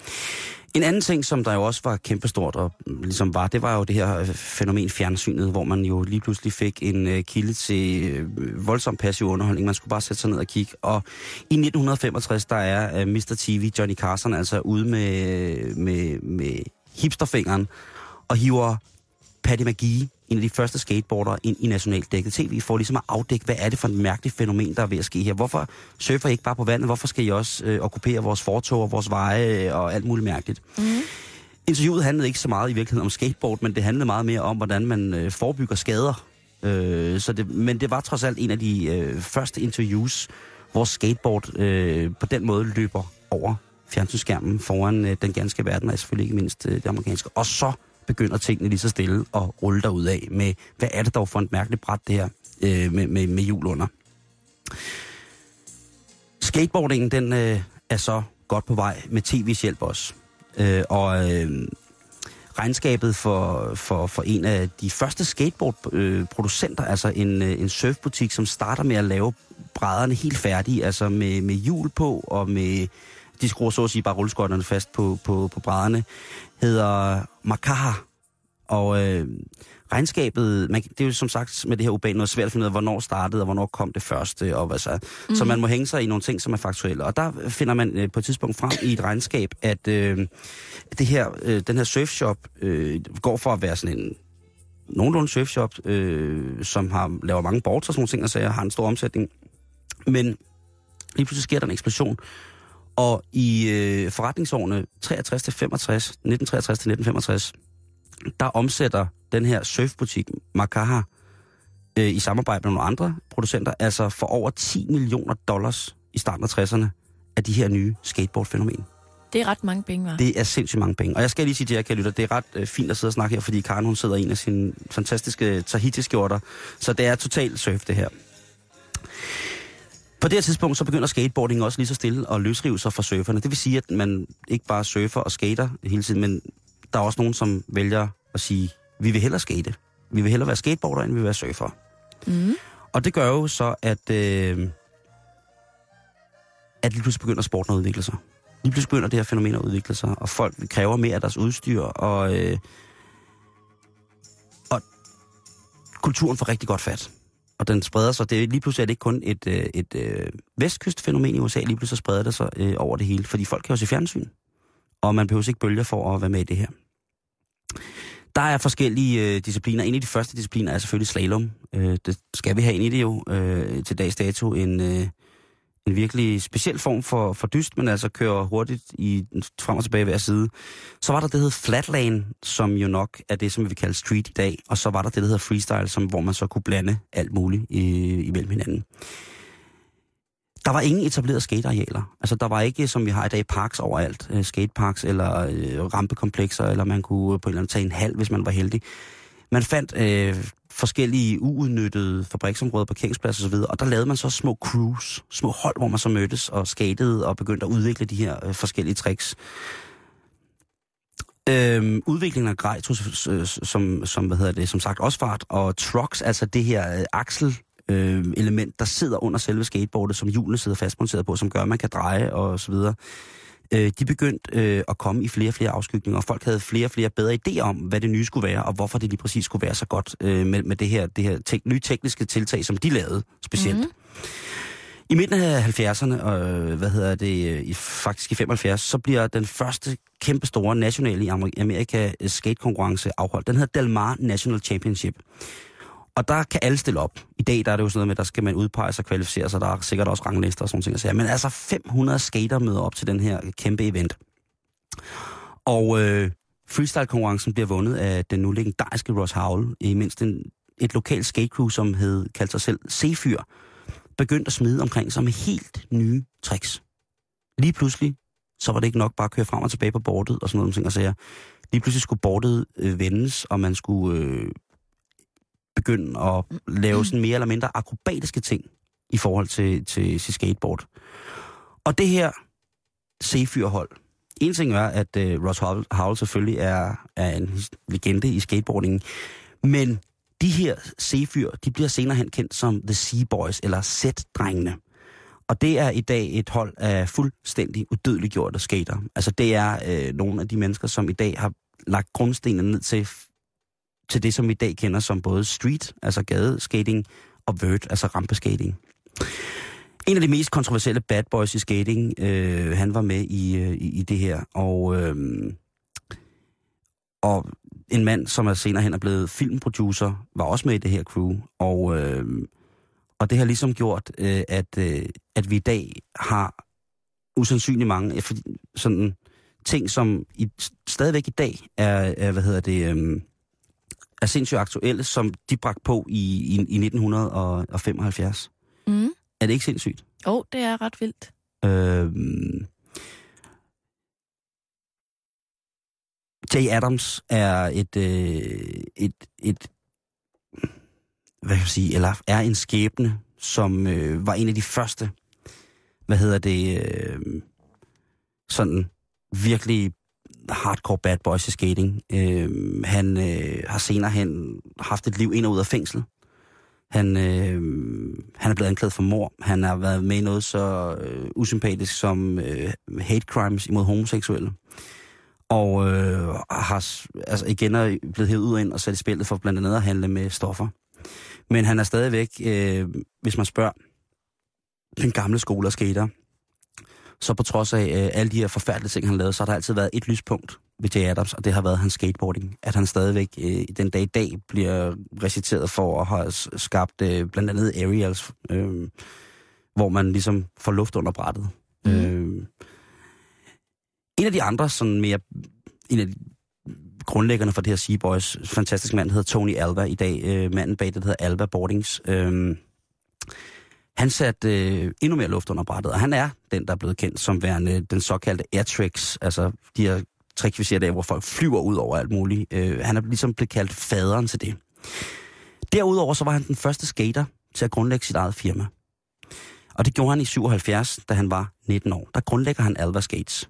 En anden ting, som der jo også var kæmpestort og mm, ligesom var, det var jo det her øh, fænomen fjernsynet, hvor man jo lige pludselig fik en øh, kilde til øh, voldsom passiv underholdning. Man skulle bare sætte sig ned og kigge. Og i 1965, der er øh, Mr. TV, Johnny Carson, altså ude med, med, med hipsterfingeren og hiver Patty McGee, en af de første skateboardere, ind i nationalt dækket tv, for ligesom at afdække, hvad er det for et mærkeligt fænomen, der er ved at ske her. Hvorfor surfer I ikke bare på vandet? Hvorfor skal I også øh, okkupere vores fortog og vores veje øh, og alt muligt mærkeligt? Mm. Interviewet handlede ikke så meget i virkeligheden om skateboard, men det handlede meget mere om, hvordan man øh, forebygger skader. Øh, så det, men det var trods alt en af de øh, første interviews, hvor skateboard øh, på den måde løber over fjernsynsskærmen foran øh, den ganske verden, og selvfølgelig ikke mindst øh, det amerikanske. Og så begynder tingene lige så stille at rulle derud af med, hvad er det dog for et mærkeligt bræt det her øh, med, med, med hjul under. Skateboardingen, den øh, er så godt på vej med tv's hjælp også. Øh, og øh, regnskabet for, for, for en af de første skateboardproducenter, øh, altså en, øh, en surfbutik, som starter med at lave brædderne helt færdige, altså med, med hjul på og med, de skruer så at sige bare rulleskøjterne fast på, på, på brædderne, hedder Makaha. Og øh, regnskabet, man, det er jo som sagt med det her urban noget svært at finde ud af, hvornår startede, og hvornår kom det første, og hvad så. Mm. Så man må hænge sig i nogle ting, som er faktuelle. Og der finder man øh, på et tidspunkt frem i et regnskab, at øh, det her, øh, den her surfshop øh, går for at være sådan en nogenlunde surfshop, øh, som har, laver mange boards og sådan nogle ting, og så har en stor omsætning. Men lige pludselig sker der en eksplosion, og i øh, forretningsårene 63 til 65, 1963 til 1965, der omsætter den her surfbutik, Makaha, øh, i samarbejde med nogle andre producenter, altså for over 10 millioner dollars i starten af 60'erne af de her nye skateboardfænomen. Det er ret mange penge, hva'? Det er sindssygt mange penge. Og jeg skal lige sige til jer, kære lytter, det er ret øh, fint at sidde og snakke her, fordi Karen hun sidder i en af sine fantastiske Tahiti-skjorter. Så det er totalt surf, det her. På det her tidspunkt, så begynder skateboarding også lige så stille at løsrive sig fra surferne. Det vil sige, at man ikke bare surfer og skater hele tiden, men der er også nogen, som vælger at sige, vi vil hellere skate. Vi vil hellere være skateboarder, end vi vil være surfer. Mm. Og det gør jo så, at, øh, at lige pludselig begynder sporten at udvikle sig. Lige pludselig begynder det her fænomen at udvikle sig, og folk kræver mere af deres udstyr, og, øh, og kulturen får rigtig godt fat. Og den spreder sig. Det er, lige pludselig er det ikke kun et, øh, et øh, vestkystfænomen i USA, lige pludselig spreder det sig øh, over det hele, fordi folk kan jo se fjernsyn, og man behøver ikke bølger for at være med i det her. Der er forskellige øh, discipliner. En af de første discipliner er selvfølgelig slalom. Øh, det skal vi have ind i det jo øh, til dags dato. En, øh, en virkelig speciel form for, for dyst, men altså kører hurtigt i, frem og tilbage hver side. Så var der det, der hed flatlane, som jo nok er det, som vi kalder street i dag. Og så var der det, der hedder freestyle, som, hvor man så kunne blande alt muligt i, imellem hinanden. Der var ingen etablerede skatearealer. Altså, der var ikke, som vi har i dag, parks overalt. Øh, skateparks eller øh, rampekomplekser, eller man kunne på en eller anden tage en halv, hvis man var heldig. Man fandt øh, forskellige uudnyttede fabriksområder, parkeringspladser osv., og der lavede man så små crews, små hold, hvor man så mødtes og skatede og begyndte at udvikle de her øh, forskellige tricks. Øhm, udviklingen af grej tog øh, øh som, som, hvad hedder det, som sagt også fart, og trucks, altså det her øh, aksel øh, element, der sidder under selve skateboardet, som hjulene sidder fastmonteret på, som gør, at man kan dreje og så videre. Øh, de begyndte øh, at komme i flere og flere afskygninger, og folk havde flere og flere bedre idéer om, hvad det nye skulle være, og hvorfor det lige præcis skulle være så godt øh, med, med det her, det her tek- nye tekniske tiltag, som de lavede specielt. Mm-hmm. I midten af 70'erne, og hvad hedder det, i, faktisk i 75, så bliver den første kæmpe store nationale i Amerika skatekonkurrence afholdt. Den hedder Del Mar National Championship. Og der kan alle stille op. I dag der er det jo sådan noget med, der skal man udpege sig og kvalificere sig. Der er sikkert også ranglister og sådan noget. Men altså 500 skater møder op til den her kæmpe event. Og øh, freestyle-konkurrencen bliver vundet af den nu legendariske Ross Howell. I mindst en, et lokalt skatecrew, som hed, kaldte sig selv C-fyr, begyndte at smide omkring sig med helt nye tricks. Lige pludselig, så var det ikke nok bare at køre frem og tilbage på bordet og sådan noget, ting og sager. Lige pludselig skulle bordet øh, vendes, og man skulle øh, begynde at lave sådan mere eller mindre akrobatiske ting i forhold til, til, til skateboard. Og det her C-fyrhold, en ting er, at uh, Ross Howell selvfølgelig er, er en legende i skateboardingen, men de her C-fyr, de bliver senere hen kendt som The Sea-Boys, eller Z-drengene. Og det er i dag et hold af fuldstændig udødeliggjorte skater. Altså det er øh, nogle af de mennesker, som i dag har lagt grundstenen ned til til det, som vi i dag kender som både street, altså gadeskating, og vert, altså rampeskating. En af de mest kontroversielle bad boys i skating, øh, han var med i, øh, i, i det her, og, øh, og en mand, som er senere hen er blevet filmproducer, var også med i det her crew, og, øh, og det har ligesom gjort, øh, at, øh, at vi i dag har usandsynligt mange sådan ting, som i, stadigvæk i dag er, er hvad hedder det, øh, er sindssygt aktuelle, som de bragte på i, i, i 1975. Mm. Er det ikke sindssygt? Jo, oh, det er ret vildt. Øhm, Jay Adams er et, øh, et, et, hvad kan jeg sige, eller er en skæbne, som øh, var en af de første, hvad hedder det, øh, sådan virkelig hardcore bad boys i skating. Øh, han øh, har senere hen haft et liv ind og ud af fængsel. Han, øh, han er blevet anklaget for mor. Han har været med i noget så øh, usympatisk som øh, hate crimes imod homoseksuelle. Og øh, har altså igen er blevet hævet ud ind og sat i spillet for blandt andet at handle med stoffer. Men han er stadigvæk, øh, hvis man spørger den gamle skole og skater, så på trods af øh, alle de her forfærdelige ting, han lavede, så har der altid været et lyspunkt ved Jay Adams, og det har været hans skateboarding. At han stadigvæk øh, den dag i dag bliver reciteret for at have skabt øh, blandt andet aerials, øh, hvor man ligesom får luft under brættet. Mm. Øh, en af de andre, sådan mere, en af de grundlæggerne for det her Seaboys, fantastisk mand, der hedder Tony Alva i dag, øh, manden bag det, der hedder Alva Boardings. Øh, han satte øh, endnu mere luft under brættet, og han er den, der er blevet kendt som værende den såkaldte airtricks, altså de her trick, vi ser der, hvor folk flyver ud over alt muligt. Øh, han er ligesom blevet kaldt faderen til det. Derudover så var han den første skater til at grundlægge sit eget firma. Og det gjorde han i 77, da han var 19 år. Der grundlægger han Alva Skates.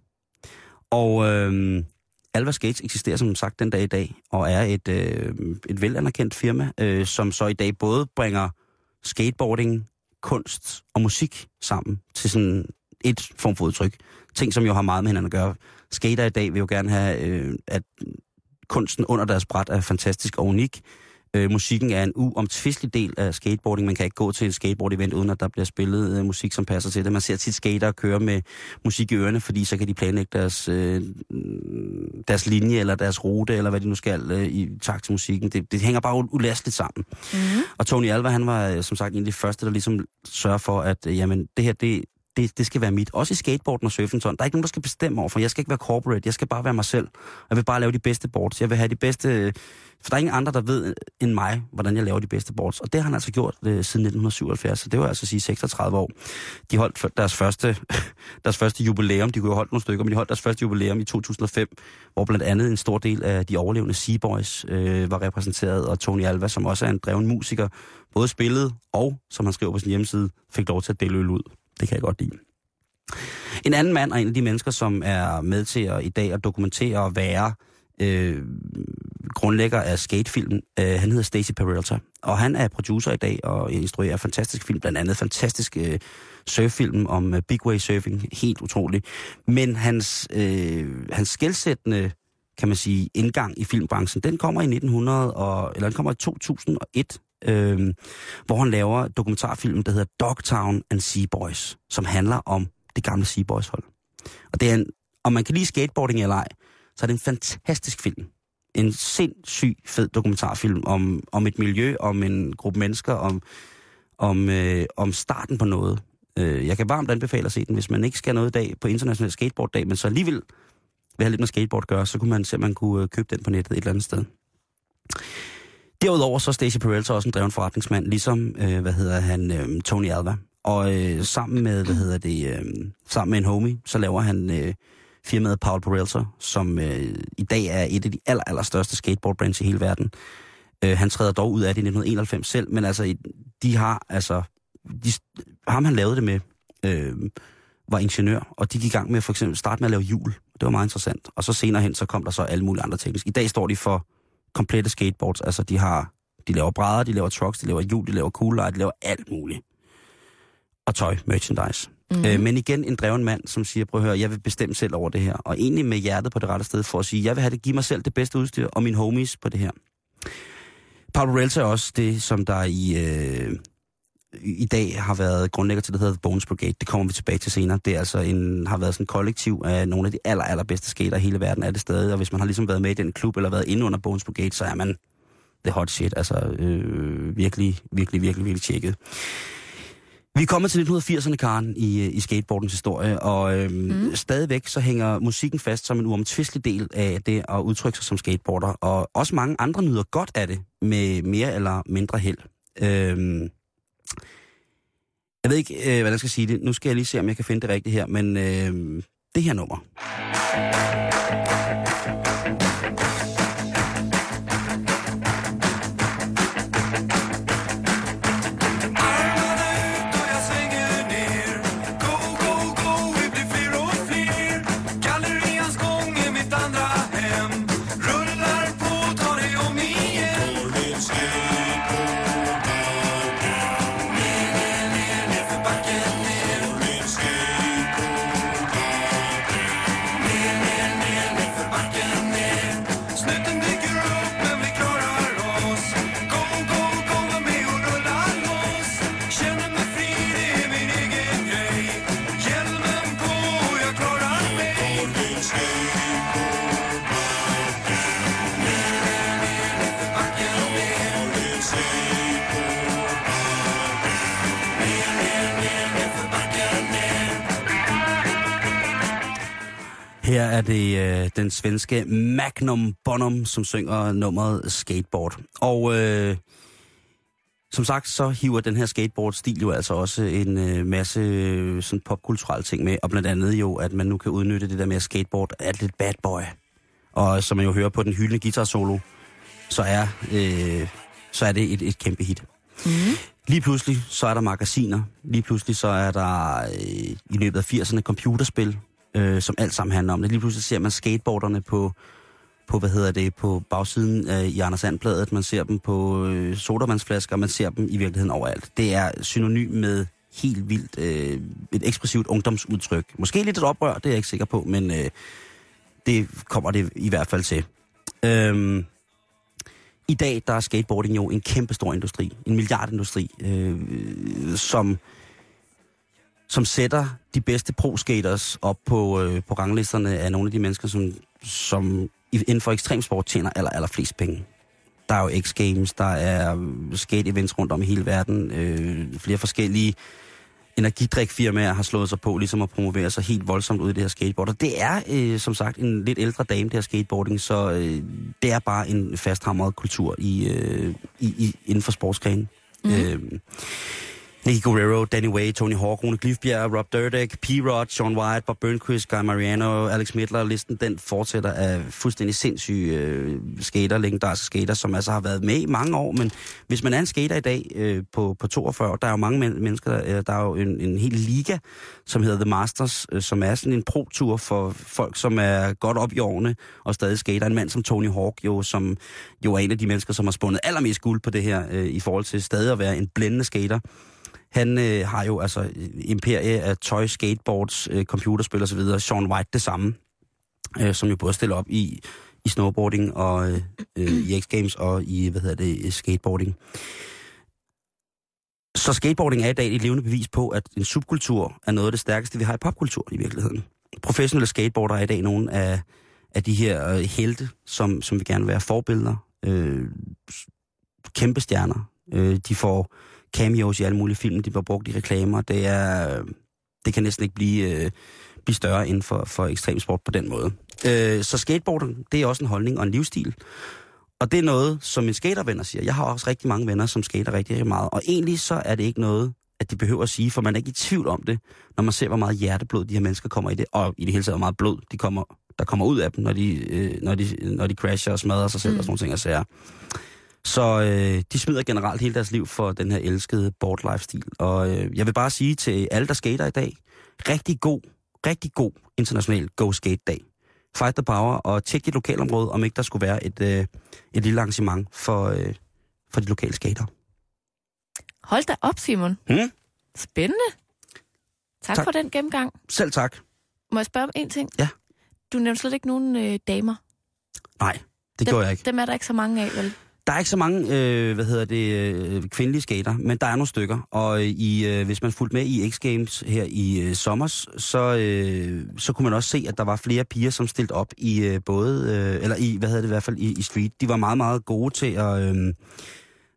Og øh, Alva Skates eksisterer som sagt den dag i dag, og er et, øh, et velanerkendt firma, øh, som så i dag både bringer skateboarding, kunst og musik sammen til sådan et form for udtryk. Ting, som jo har meget med hinanden at gøre. Skater i dag vil jo gerne have, øh, at kunsten under deres bræt er fantastisk og unik. Øh, musikken er en uomtvistelig del af skateboarding. Man kan ikke gå til et skateboard-event, uden at der bliver spillet øh, musik, som passer til det. Man ser tit skater køre med musik i ørerne, fordi så kan de planlægge deres, øh, deres linje eller deres rute, eller hvad de nu skal, øh, i takt til musikken. Det, det hænger bare ulasteligt sammen. Mm-hmm. Og Tony Alva, han var øh, som sagt en af de første, der ligesom sørger for, at øh, jamen, det her, det, det, det skal være mit. Også i skateboarden og surfen sådan. Der er ikke nogen, der skal bestemme over, for jeg skal ikke være corporate. Jeg skal bare være mig selv. Jeg vil bare lave de bedste boards. Jeg vil have de bedste... For der er ingen andre, der ved end mig, hvordan jeg laver de bedste boards. Og det har han altså gjort øh, siden 1977. Så det var altså sige 36 år. De holdt deres første, deres første jubilæum. De kunne jo holdt nogle stykker, men de holdt deres første jubilæum i 2005, hvor blandt andet en stor del af de overlevende Seaboys øh, var repræsenteret, og Tony Alva, som også er en dreven musiker, både spillede og, som han skriver på sin hjemmeside, fik lov til at dele øl ud. Det kan jeg godt lide. En anden mand og en af de mennesker, som er med til at i dag at dokumentere og være øh, grundlægger af skatefilmen, øh, han hedder Stacy Peralta. Og han er producer i dag og instruerer fantastisk film, blandt andet fantastisk øh, surffilm om øh, big wave surfing, helt utrolig. Men hans, øh, hans skældsættende kan man sige, indgang i filmbranchen, den kommer i 1900 og, eller den kommer i 2001, øh, hvor han laver dokumentarfilmen, der hedder Dogtown and Seaboys, som handler om det gamle Seaboys hold. Og det er en, om man kan lide skateboarding eller ej, så er det en fantastisk film. En sindssyg fed dokumentarfilm om, om et miljø, om en gruppe mennesker, om, om, øh, om starten på noget. Øh, jeg kan varmt anbefale at se den, hvis man ikke skal noget i dag på International Skateboard-dag, men så alligevel vil have lidt med skateboard at gøre, så kunne man se, man kunne øh, købe den på nettet et eller andet sted. Derudover så er Stacey Peralta også en dreven forretningsmand, ligesom, øh, hvad hedder han, øh, Tony Alva. Og øh, sammen med, hvad hedder det, øh, sammen med en homie, så laver han øh, firmaet Paul Peralta, som øh, i dag er et af de aller, aller største skateboardbrands i hele verden. Øh, han træder dog ud af det i 1991 selv, men altså, de har, altså, de, ham han lavede det med, øh, var ingeniør, og de gik i gang med for eksempel starte med at lave hjul. Det var meget interessant. Og så senere hen, så kom der så alle mulige andre ting. I dag står de for komplette skateboards, altså de har, de laver brædder, de laver trucks, de laver hjul, de laver cool light, de laver alt muligt. Og tøj, merchandise. Mm. Øh, men igen en dreven mand, som siger, prøv at høre, jeg vil bestemme selv over det her. Og egentlig med hjertet på det rette sted for at sige, jeg vil have det, give mig selv det bedste udstyr, og mine homies på det her. Paul Relta er også det, som der i, øh, i dag har været grundlægger til, det hedder The Bones Brigade. Det kommer vi tilbage til senere. Det er altså en, har været sådan en kollektiv af nogle af de aller, allerbedste skater i hele verden er det stadig. Og hvis man har ligesom været med i den klub, eller været inde under Bones Brigade, så er man the hot shit. Altså øh, virkelig, virkelig, virkelig, virkelig tjekket. Vi er kommet til 1980'erne, Karen, i, i skateboardens historie, og øhm, mm. stadigvæk så hænger musikken fast som en uomtvistelig del af det at udtrykke sig som skateboarder, og også mange andre nyder godt af det, med mere eller mindre held. Øhm, jeg ved ikke, øh, hvordan jeg skal sige det. Nu skal jeg lige se, om jeg kan finde det rigtigt her, men øh, det her nummer. Er det øh, den svenske Magnum Bonum, som synger nummeret Skateboard. Og øh, som sagt, så hiver den her skateboard-stil jo altså også en øh, masse øh, sådan popkulturelle ting med, og blandt andet jo, at man nu kan udnytte det der med at skateboard er lidt bad boy. Og som man jo hører på den hyldende guitar solo, så er, øh, så er det et, et kæmpe hit. Mm. Lige pludselig så er der magasiner. Lige pludselig så er der øh, i løbet af 80'erne computerspil, øh, som alt sammen handler om det. Lige pludselig ser man skateboarderne på, på hvad hedder det, på bagsiden øh, i Anders Sandbladet. Man ser dem på øh, sodavandsflasker, man ser dem i virkeligheden overalt. Det er synonym med helt vildt øh, et ekspressivt ungdomsudtryk. Måske lidt et oprør, det er jeg ikke sikker på, men øh, det kommer det i hvert fald til. Øhm, I dag der er skateboarding jo en kæmpe stor industri, en milliardindustri, øh, som, som sætter de bedste pro-skaters op på, øh, på ranglisterne af nogle af de mennesker, som, som inden for ekstremsport tjener aller, aller flest penge. Der er jo X-Games, der er skate-events rundt om i hele verden, øh, flere forskellige energidrikfirmaer har slået sig på, ligesom at promovere sig helt voldsomt ud i det her skateboard. Og det er, øh, som sagt, en lidt ældre dame, det her skateboarding, så øh, det er bare en fasthamret kultur i, øh, i, i, inden for sportsgrenen. Mm-hmm. Øh, Nicky Guerrero, Danny Way, Tony Hawk, Rune Glifbjerg, Rob Dyrdek, P-Rod, Sean White, Bob Burnquist, Guy Mariano, Alex Midler. Listen den fortsætter af fuldstændig sindssyge øh, skater, legendariske skater, som altså har været med i mange år. Men hvis man er en skater i dag øh, på, på 42, der er jo mange men- mennesker, der, øh, der er jo en, en hel liga, som hedder The Masters, øh, som er sådan en pro-tur for folk, som er godt op i årene og stadig skater. En mand som Tony Hawk, jo, som jo er en af de mennesker, som har spundet allermest guld på det her, øh, i forhold til stadig at være en blændende skater. Han øh, har jo altså imperie af tøj, skateboards, øh, computerspil osv. Sean White det samme, øh, som jo både stiller op i, i snowboarding og øh, øh i X-Games og i, hvad hedder det, øh, skateboarding. Så skateboarding er i dag et levende bevis på, at en subkultur er noget af det stærkeste, vi har i popkultur i virkeligheden. Professionelle skateboardere er i dag nogle af, af de her øh, helte, som, som vi gerne vil være forbilleder. Øh, kæmpe stjerner. Øh, de får cameos i alle mulige film, de bliver brugt i reklamer. Det er, det kan næsten ikke blive, øh, blive større inden for, for ekstremsport på den måde. Øh, så skateboarding, det er også en holdning og en livsstil. Og det er noget, som min skatervenner siger. Jeg har også rigtig mange venner, som skater rigtig, rigtig meget. Og egentlig så er det ikke noget, at de behøver at sige, for man er ikke i tvivl om det, når man ser, hvor meget hjerteblod de her mennesker kommer i det. Og i det hele taget, hvor meget blod de kommer, der kommer ud af dem, når de, øh, når de, når de crasher og smadrer sig selv mm. og sådan nogle ting og sager. Så øh, de smider generelt hele deres liv for den her elskede board lifestyle. Og øh, jeg vil bare sige til alle, der skater i dag, rigtig god, rigtig god international go skate dag. Fight the power og tjek dit lokalområde, om ikke der skulle være et, øh, et lille arrangement for, øh, for de lokale skater. Hold da op, Simon. Hmm? Spændende. Tak, Tak. for den gennemgang. Selv tak. Må jeg spørge om en ting? Ja. Du nævnte slet ikke nogen øh, damer. Nej, det dem, gjorde jeg ikke. Dem er der ikke så mange af, vel? Der er ikke så mange, øh, hvad hedder det, øh, kvindelige skater, men der er nogle stykker. Og øh, i, øh, hvis man fulgte med i X-Games her i øh, sommer, så, øh, så kunne man også se, at der var flere piger, som stillede op i øh, både, øh, eller i, hvad hedder det i hvert fald, i, i street. De var meget, meget gode til at, øh,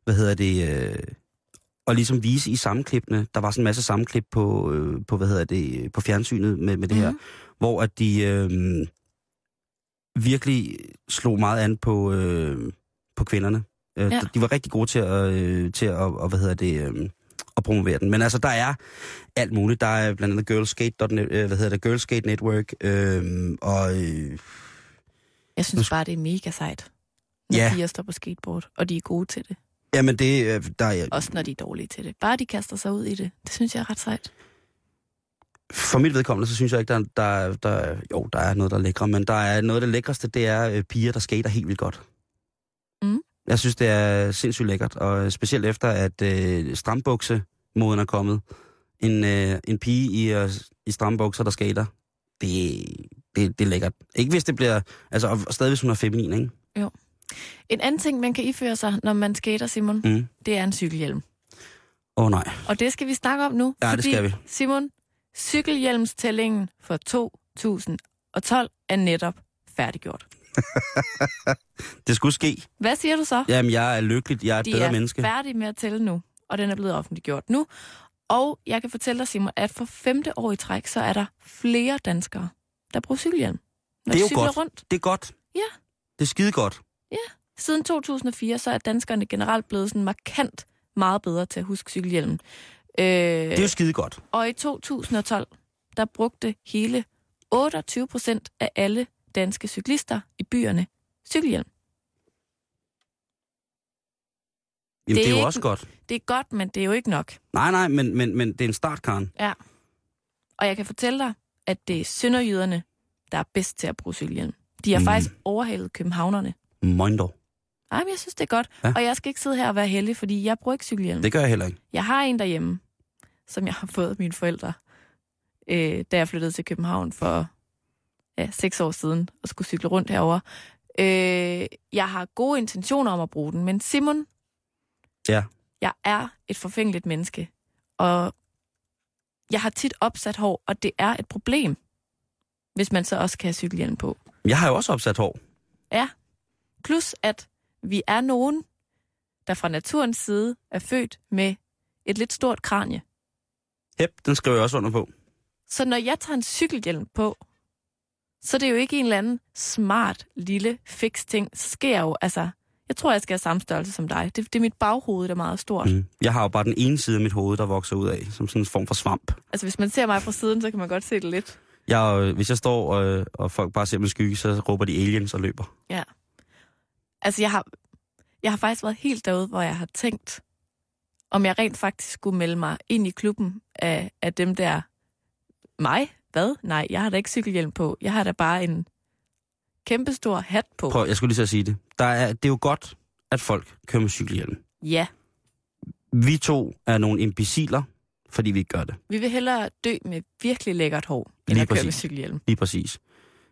hvad hedder det, øh, at ligesom vise i sammenklippene. Der var sådan en masse sammenklip på, øh, på hvad hedder det, på fjernsynet med, med det her, Mhm. hvor at de øh, virkelig slog meget an på, øh, på kvinderne. Øh, Ja. ja. De var rigtig gode til at, øh, til at og, hvad hedder det, øh, at promovere den. Men altså, der er alt muligt. Der er blandt andet Girlskate.net, øh, hvad hedder det, Girlskate Network, øh, og øh, Jeg synes bare, det er mega sejt, når Ja. piger står på skateboard, og de er gode til det. jamen det, øh, der er, Også når de er dårlige til det. Bare de kaster sig ud i det. Det synes jeg er ret sejt. for mit vedkommende, så synes jeg ikke, der, der, der, jo, der er noget, der er lækre, men der er noget af det lækreste, det er piger, der skater helt vildt godt. Jeg synes, det er sindssygt lækkert, og specielt efter, at øh, strambuksemoden er kommet. En, øh, en pige i, øh, i strambukser, der skater, det, det, det er lækkert. Ikke hvis det bliver, altså og stadig hvis hun er feminin, ikke? En anden ting, man kan iføre sig, når man skater, Simon, Mm. det er en cykelhjelm. Åh oh, nej. Og det skal vi snakke om nu. Ja, det skal vi. Simon, cykelhjelmstællingen for 2012 er netop færdiggjort. Det skulle ske. Hvad siger du så? Jamen, jeg er lykkelig. Jeg er et De bedre er menneske. færdige med at tælle nu, og den er blevet offentliggjort nu. Og jeg kan fortælle dig, Simon, at for femte år i træk, så er der flere danskere, der bruger cykelhjelm. når Det er de jo godt. rundt. Det er godt. Ja. Det er skide godt. Siden 2004, så er danskerne generelt blevet sådan markant meget bedre til at huske cykelhjelmen. Øh, Det er jo skide godt. Og i 2012, der brugte hele 28 procent af alle danske cyklister i byerne cykelhjelm. Jamen, Det det er er jo ikke- også godt. Det er godt, men det er jo ikke nok. Nej, nej, men, men, men det er en start, Karen. Ja. Og jeg kan fortælle dig, at det er sønderjyderne, der er bedst til at bruge cykelhjelm. De har Mm. faktisk overhalet københavnerne. Moindo. Ej, men jeg synes, det er godt. Ja. Og jeg skal ikke sidde her og være heldig, fordi jeg bruger ikke cykelhjelm. Det gør jeg heller ikke. Jeg har en derhjemme, som jeg har fået af mine forældre, øh, da jeg flyttede til København for ja, seks år siden og skulle cykle rundt herover. Øh, jeg har gode intentioner om at bruge den, men Simon, Ja. jeg er et forfængeligt menneske, og jeg har tit opsat hår, og det er et problem, hvis man så også kan have cykelhjelm på. Jeg har jo også opsat hår. Ja. Plus at vi er nogen, der fra naturens side er født med et lidt stort kranie. Hep, den skriver jeg også under på. Så når jeg tager en cykelhjelm på, så er det jo ikke en eller anden smart, lille, fix ting. Så sker jeg jo, altså, jeg tror, jeg skal have samme størrelse som dig. Det, det er mit baghoved, der er meget stort. Mm. Jeg har jo bare den ene side af mit hoved, der vokser ud af, som sådan en form for svamp. Altså, hvis man ser mig fra siden, så kan man godt se det lidt. Jeg, hvis jeg står, øh, og folk bare ser min skygge, så råber de aliens og løber. Ja. Altså, jeg har, jeg har faktisk været helt derude, hvor jeg har tænkt, om jeg rent faktisk skulle melde mig ind i klubben af, af dem der. Mig? Hvad? Nej, jeg har da ikke cykelhjelm på. Jeg har da bare en kæmpestor hat på. Prøv, jeg skulle lige så sige det. Der er, det er jo godt, at folk kører med cykelhjelm. Ja, Vi to er nogle imbeciler, fordi vi ikke gør det. vi vil hellere dø med virkelig lækkert hår, end Lige at køre med præcis. cykelhjelm. Lige præcis.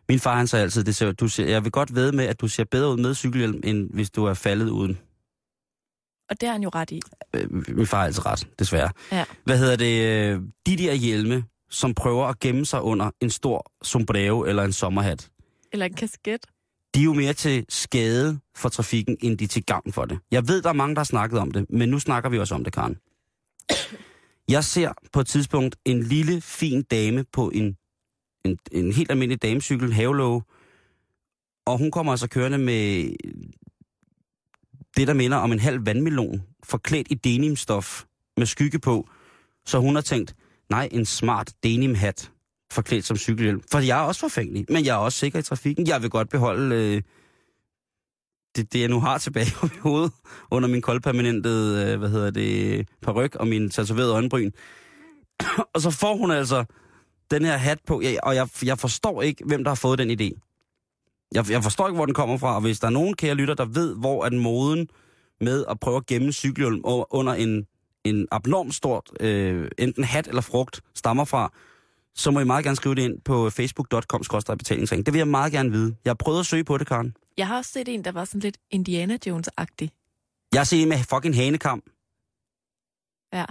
Min far han sagde altid, det ser, du ser, jeg vil godt ved med, at du ser bedre ud med cykelhjelm, end hvis du er faldet uden. Og det har han jo ret i. Øh, min far har altid ret, desværre. Ja. Hvad hedder det? øh, De der hjelme, som prøver at gemme sig under en stor sombrero eller en sommerhat, Eller en kasket. de er jo mere til skade for trafikken, end de er til gavn for det. Jeg ved, der er mange, der har snakket om det, men nu snakker vi også om det, Karen. Jeg ser på et tidspunkt en lille, fin dame på en, en, en helt almindelig damecykel, havelåge, og hun kommer altså kørende med det, der minder om en halv vandmelon, forklædt i denimstof med skygge på. Så hun har tænkt, nej, en smart denimhat forklædt som cykelhjelm. For jeg er også forfængelig, men jeg er også sikker i trafikken. Jeg vil godt beholde øh, det, det, jeg nu har tilbage på mit hoved, under min koldpermanentede, øh, hvad hedder det, peruk og min tatoverede øjenbryn. og så får hun altså den her hat på, og jeg, jeg forstår ikke, hvem der har fået den idé. Jeg, jeg forstår ikke, hvor den kommer fra, og hvis der er nogen kære lytter, der ved, hvor er den moden med at prøve at gemme cykelhjelm under en, en abnormt stort, øh, enten hat eller frugt, stammer fra, så må I meget gerne skrive det ind på facebook.com betalingsring. Det vil jeg meget gerne vide. Jeg har prøvet at søge på det, Karen. Jeg har også set en, der var sådan lidt Indiana Jones-agtig. Jeg har set en med fucking hanekam. Ja.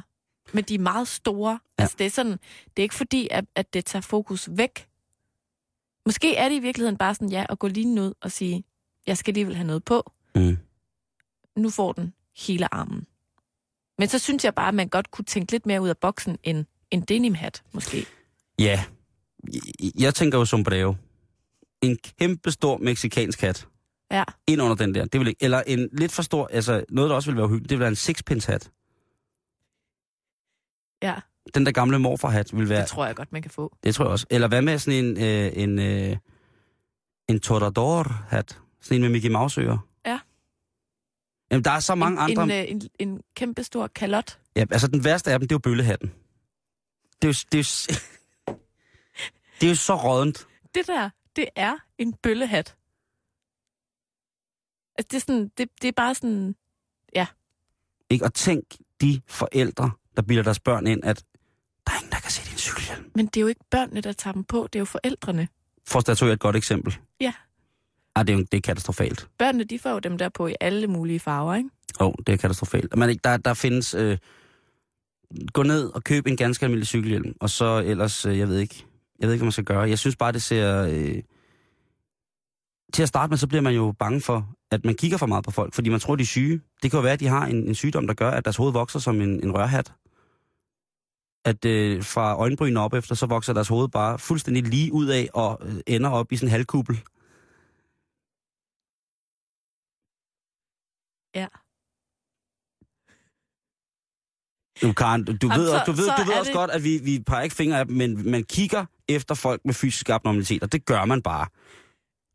Men de er meget store. Ja. Altså, det er sådan, det er ikke fordi, at, at det tager fokus væk. Måske er det i virkeligheden bare sådan, ja, at gå lige ud og sige, jeg skal alligevel have noget på. Mm. Nu får den hele armen. Men så synes jeg bare, at man godt kunne tænke lidt mere ud af boksen end en denimhat, måske. Ja. Jeg- tænker jo sombrero. En kæmpe stor meksikansk hat. Ja. Ind under den der. Det vil ikke, eller en lidt for stor, altså noget, der også vil være hyggeligt, det vil være en sixpence hat. Ja, Den der gamle morfarhat vil være... det tror jeg godt, man kan få. Det tror jeg også. Eller hvad med sådan en, øh, en, øh, en Torador-hat? Sådan en med Mickey Mouse-ører? Ja. Jamen, der er så mange en, andre... En, øh, en, en kæmpe stor kalot. Ja, altså den værste af dem, det er jo bøllehatten. Det er jo, det er jo, det er jo så rådent. Det der, det er en bøllehat. Altså, det er, sådan, det, det er bare sådan... Ikke? Og tænk de forældre, der bilder deres børn ind, at der er ingen, der kan se din cykelhjelm. Men det er jo ikke børnene, der tager dem på, det er jo forældrene. For at et godt eksempel. Ja. Ej, det er jo det er katastrofalt. Børnene, de får jo dem der på i alle mulige farver, ikke? Åh, oh, det er katastrofalt. Men der, der findes... Øh, gå ned og køb en ganske almindelig cykelhjelm, og så ellers, øh, jeg ved ikke, jeg ved ikke, hvad man skal gøre. Jeg synes bare, det ser... Øh, til at starte med, så bliver man jo bange for, at man kigger for meget på folk, fordi man tror, de er syge. Det kan jo være, at de har en, en sygdom, der gør, at deres hoved vokser som en, en rørhat. at øh, fra øjenbryn op efter, så vokser deres hoved bare fuldstændig lige ud af og øh, ender op i sådan en halvkuppel. Ja. Nu, Karen, du, du Jamen, ved, så- du ved, så du ved også det- godt, at vi, vi peger ikke fingre af dem, men man kigger efter folk med fysisk abnormalitet, og det gør man bare.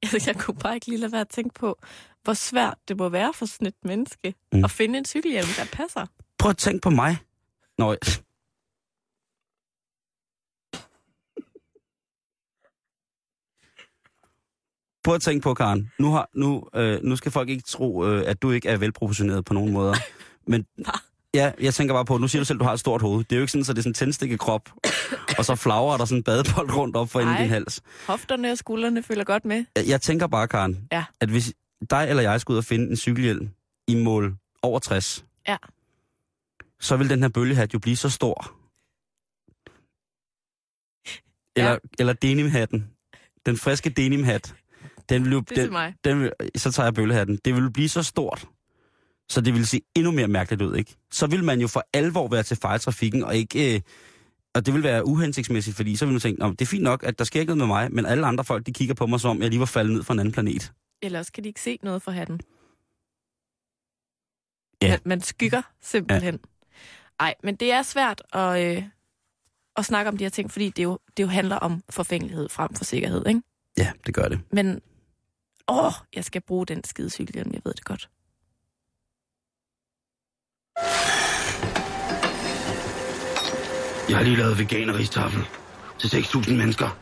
Jeg, jeg kunne bare ikke lige lade være at tænke på, hvor svært det må være for sådan et menneske mm. at finde en cykelhjelm, der passer. Prøv at tænke på mig. Nå, Prøv at tænke på, Karen. Nu, har, nu, øh, nu skal folk ikke tro, øh, at du ikke er velproportioneret på nogen måder. Men ja, jeg tænker bare på, nu siger du selv, at du har et stort hoved. Det er jo ikke sådan, at det er sådan en tændstikket krop, og så flagrer der sådan en badebold rundt op for enden i Nej. din hals. Hofterne og skuldrene følger godt med. Jeg, jeg tænker bare, Karen, Ja. at hvis dig eller jeg skulle ud og finde en cykelhjelm i mål over 60, Ja. så vil den her bølgehat jo blive så stor. Eller, Ja. eller denimhatten. Den friske denimhat. Den vil jo, Det er den, mig. den vil, så tager jeg bølgehatten. Det vil blive så stort, så det vil se endnu mere mærkeligt ud, ikke? Så vil man jo for alvor være til fejltrafikken, og ikke... Øh, og det vil være uhensigtsmæssigt, fordi så vil man tænke, "Nå, det er fint nok, at der sker ikke noget med mig, men alle andre folk, de kigger på mig, som om jeg lige var faldet ned fra en anden planet. Eller også kan de ikke se noget for hatten. Ja. Man, man skygger simpelthen. Nej, men det er svært at, øh, at snakke om de her ting, fordi det jo, det jo handler om forfængelighed frem for sikkerhed, ikke? Ja, det gør det. Men, åh, jeg skal bruge den skide cykelhjelm, jeg ved det godt. Jeg har lige lavet veganeristafel til 6.000 mennesker.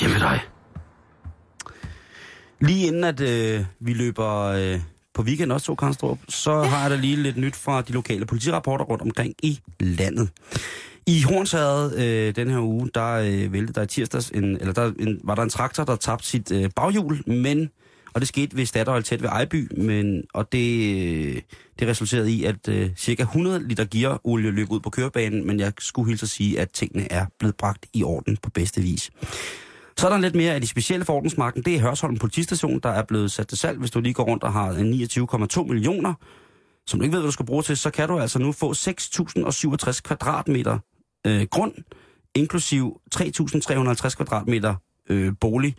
Hjemme dig. Lige inden at øh, vi løber øh, på weekend også to Karnstrup, så ja. har jeg da lige lidt nyt fra de lokale politirapporter rundt omkring i landet. I Hornshavet øh, den her uge, der øh, vælte der i tirsdags, en, eller der en, var der en traktor, der tabte sit øh, baghjul, men og det skete ved Statoil tæt ved Ejby, men, og det, øh, det resulterede i, at øh, cirka 100 liter gearolie løb ud på kørebanen, men jeg skulle hilse at sige, at tingene er blevet bragt i orden på bedste vis. Så er der lidt mere af de specielle for ordensmarken. Det er Hørsholm politistation, der er blevet sat til salg. Hvis du lige går rundt og har en 29,2 millioner, som du ikke ved, hvad du skal bruge til, så kan du altså nu få 6.067 kvadratmeter øh, grund, inklusiv 3.350 kvadratmeter øh, bolig.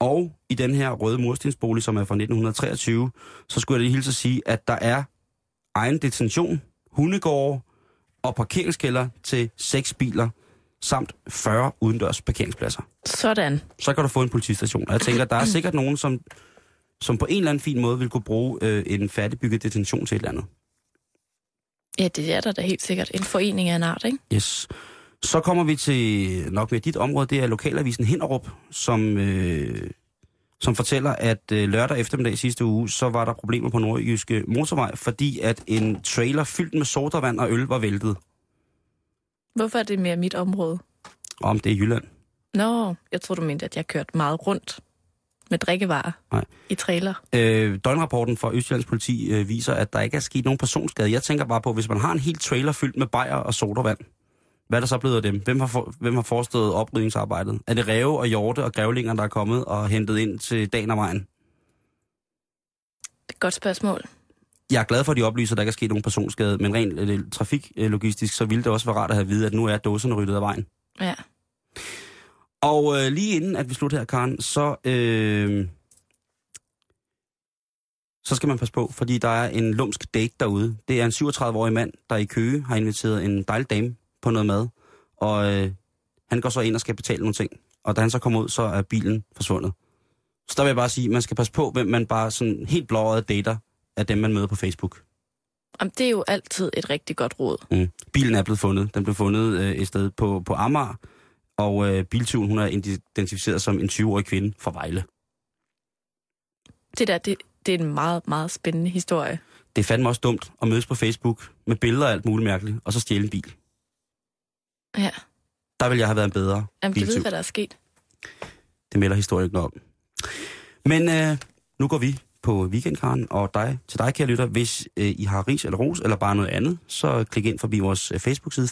Og i den her røde murstensbolig, som er fra 1923, så skulle jeg lige hilse at sige, at der er egen detention, hundegårde og parkeringskælder til seks biler, samt 40 udendørs parkeringspladser. Sådan. Så kan du få en politistation. Og jeg tænker, der er sikkert nogen, som, som på en eller anden fin måde vil kunne bruge øh, en færdigbygget detention til et eller andet. Ja, det er der da helt sikkert. En forening af en art, ikke? Yes. Så kommer vi til nok med dit område, det er lokalavisen Hinderup, som, øh, som fortæller, at øh, lørdag eftermiddag sidste uge, så var der problemer på Nordjyske Motorvej, fordi at en trailer fyldt med sodavand og øl var væltet. Hvorfor er det mere mit område? Om det er Jylland. Nå, jeg tror du mente, at jeg kørte meget rundt med drikkevarer Nej. i trailer. Øh, døgnrapporten fra Østjyllands politi øh, viser, at der ikke er sket nogen personskade. Jeg tænker bare på, hvis man har en helt trailer fyldt med bajer og sodavand, hvad er der så blevet af dem? Hvem har, for, hvem har forestået oprydningsarbejdet? Er det ræve og hjorte og grævlinger, der er kommet og hentet ind til dagen og vejen? Det er et godt spørgsmål. Jeg er glad for, at de oplyser, at der ikke er sket nogen personskade, men rent øh, trafiklogistisk, så ville det også være rart at have at vide, at nu er dåserne ryddet af vejen. Ja. Og øh, lige inden at vi slutter her, Karen, så, øh, så skal man passe på, fordi der er en lumsk date derude. Det er en 37-årig mand, der i Køge har inviteret en dejlig dame på noget mad, og øh, han går så ind og skal betale nogle ting. Og da han så kommer ud, så er bilen forsvundet. Så der vil jeg bare sige, at man skal passe på, hvem man bare sådan helt blåret dater af dem, man møder på Facebook. Jamen, det er jo altid et rigtig godt råd. Mm. Bilen er blevet fundet. Den blev fundet øh, et sted på, på Amager, og øh, biltyven hun er identificeret som en 20-årig kvinde fra Vejle. Det der, det, det er en meget, meget spændende historie. Det er fandme også dumt at mødes på Facebook med billeder og alt muligt mærkeligt, og så stjæle en bil. Ja. Der vil jeg have været en bedre Jamen, du ved, biltyv. hvad der er sket. Det melder historien ikke noget om. Men øh, nu går vi på weekendkaren, og dig, til dig, kære lytter, hvis øh, I har ris eller ros, eller bare noget andet, så klik ind forbi vores øh, Facebook-side,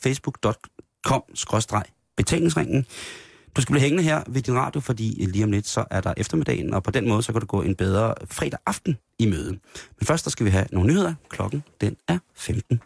betalingsringen. Du skal blive hængende her ved din radio, fordi øh, lige om lidt, så er der eftermiddagen, og på den måde, så kan du gå en bedre fredag aften i møde. Men først, der skal vi have nogle nyheder. Klokken, den er 15.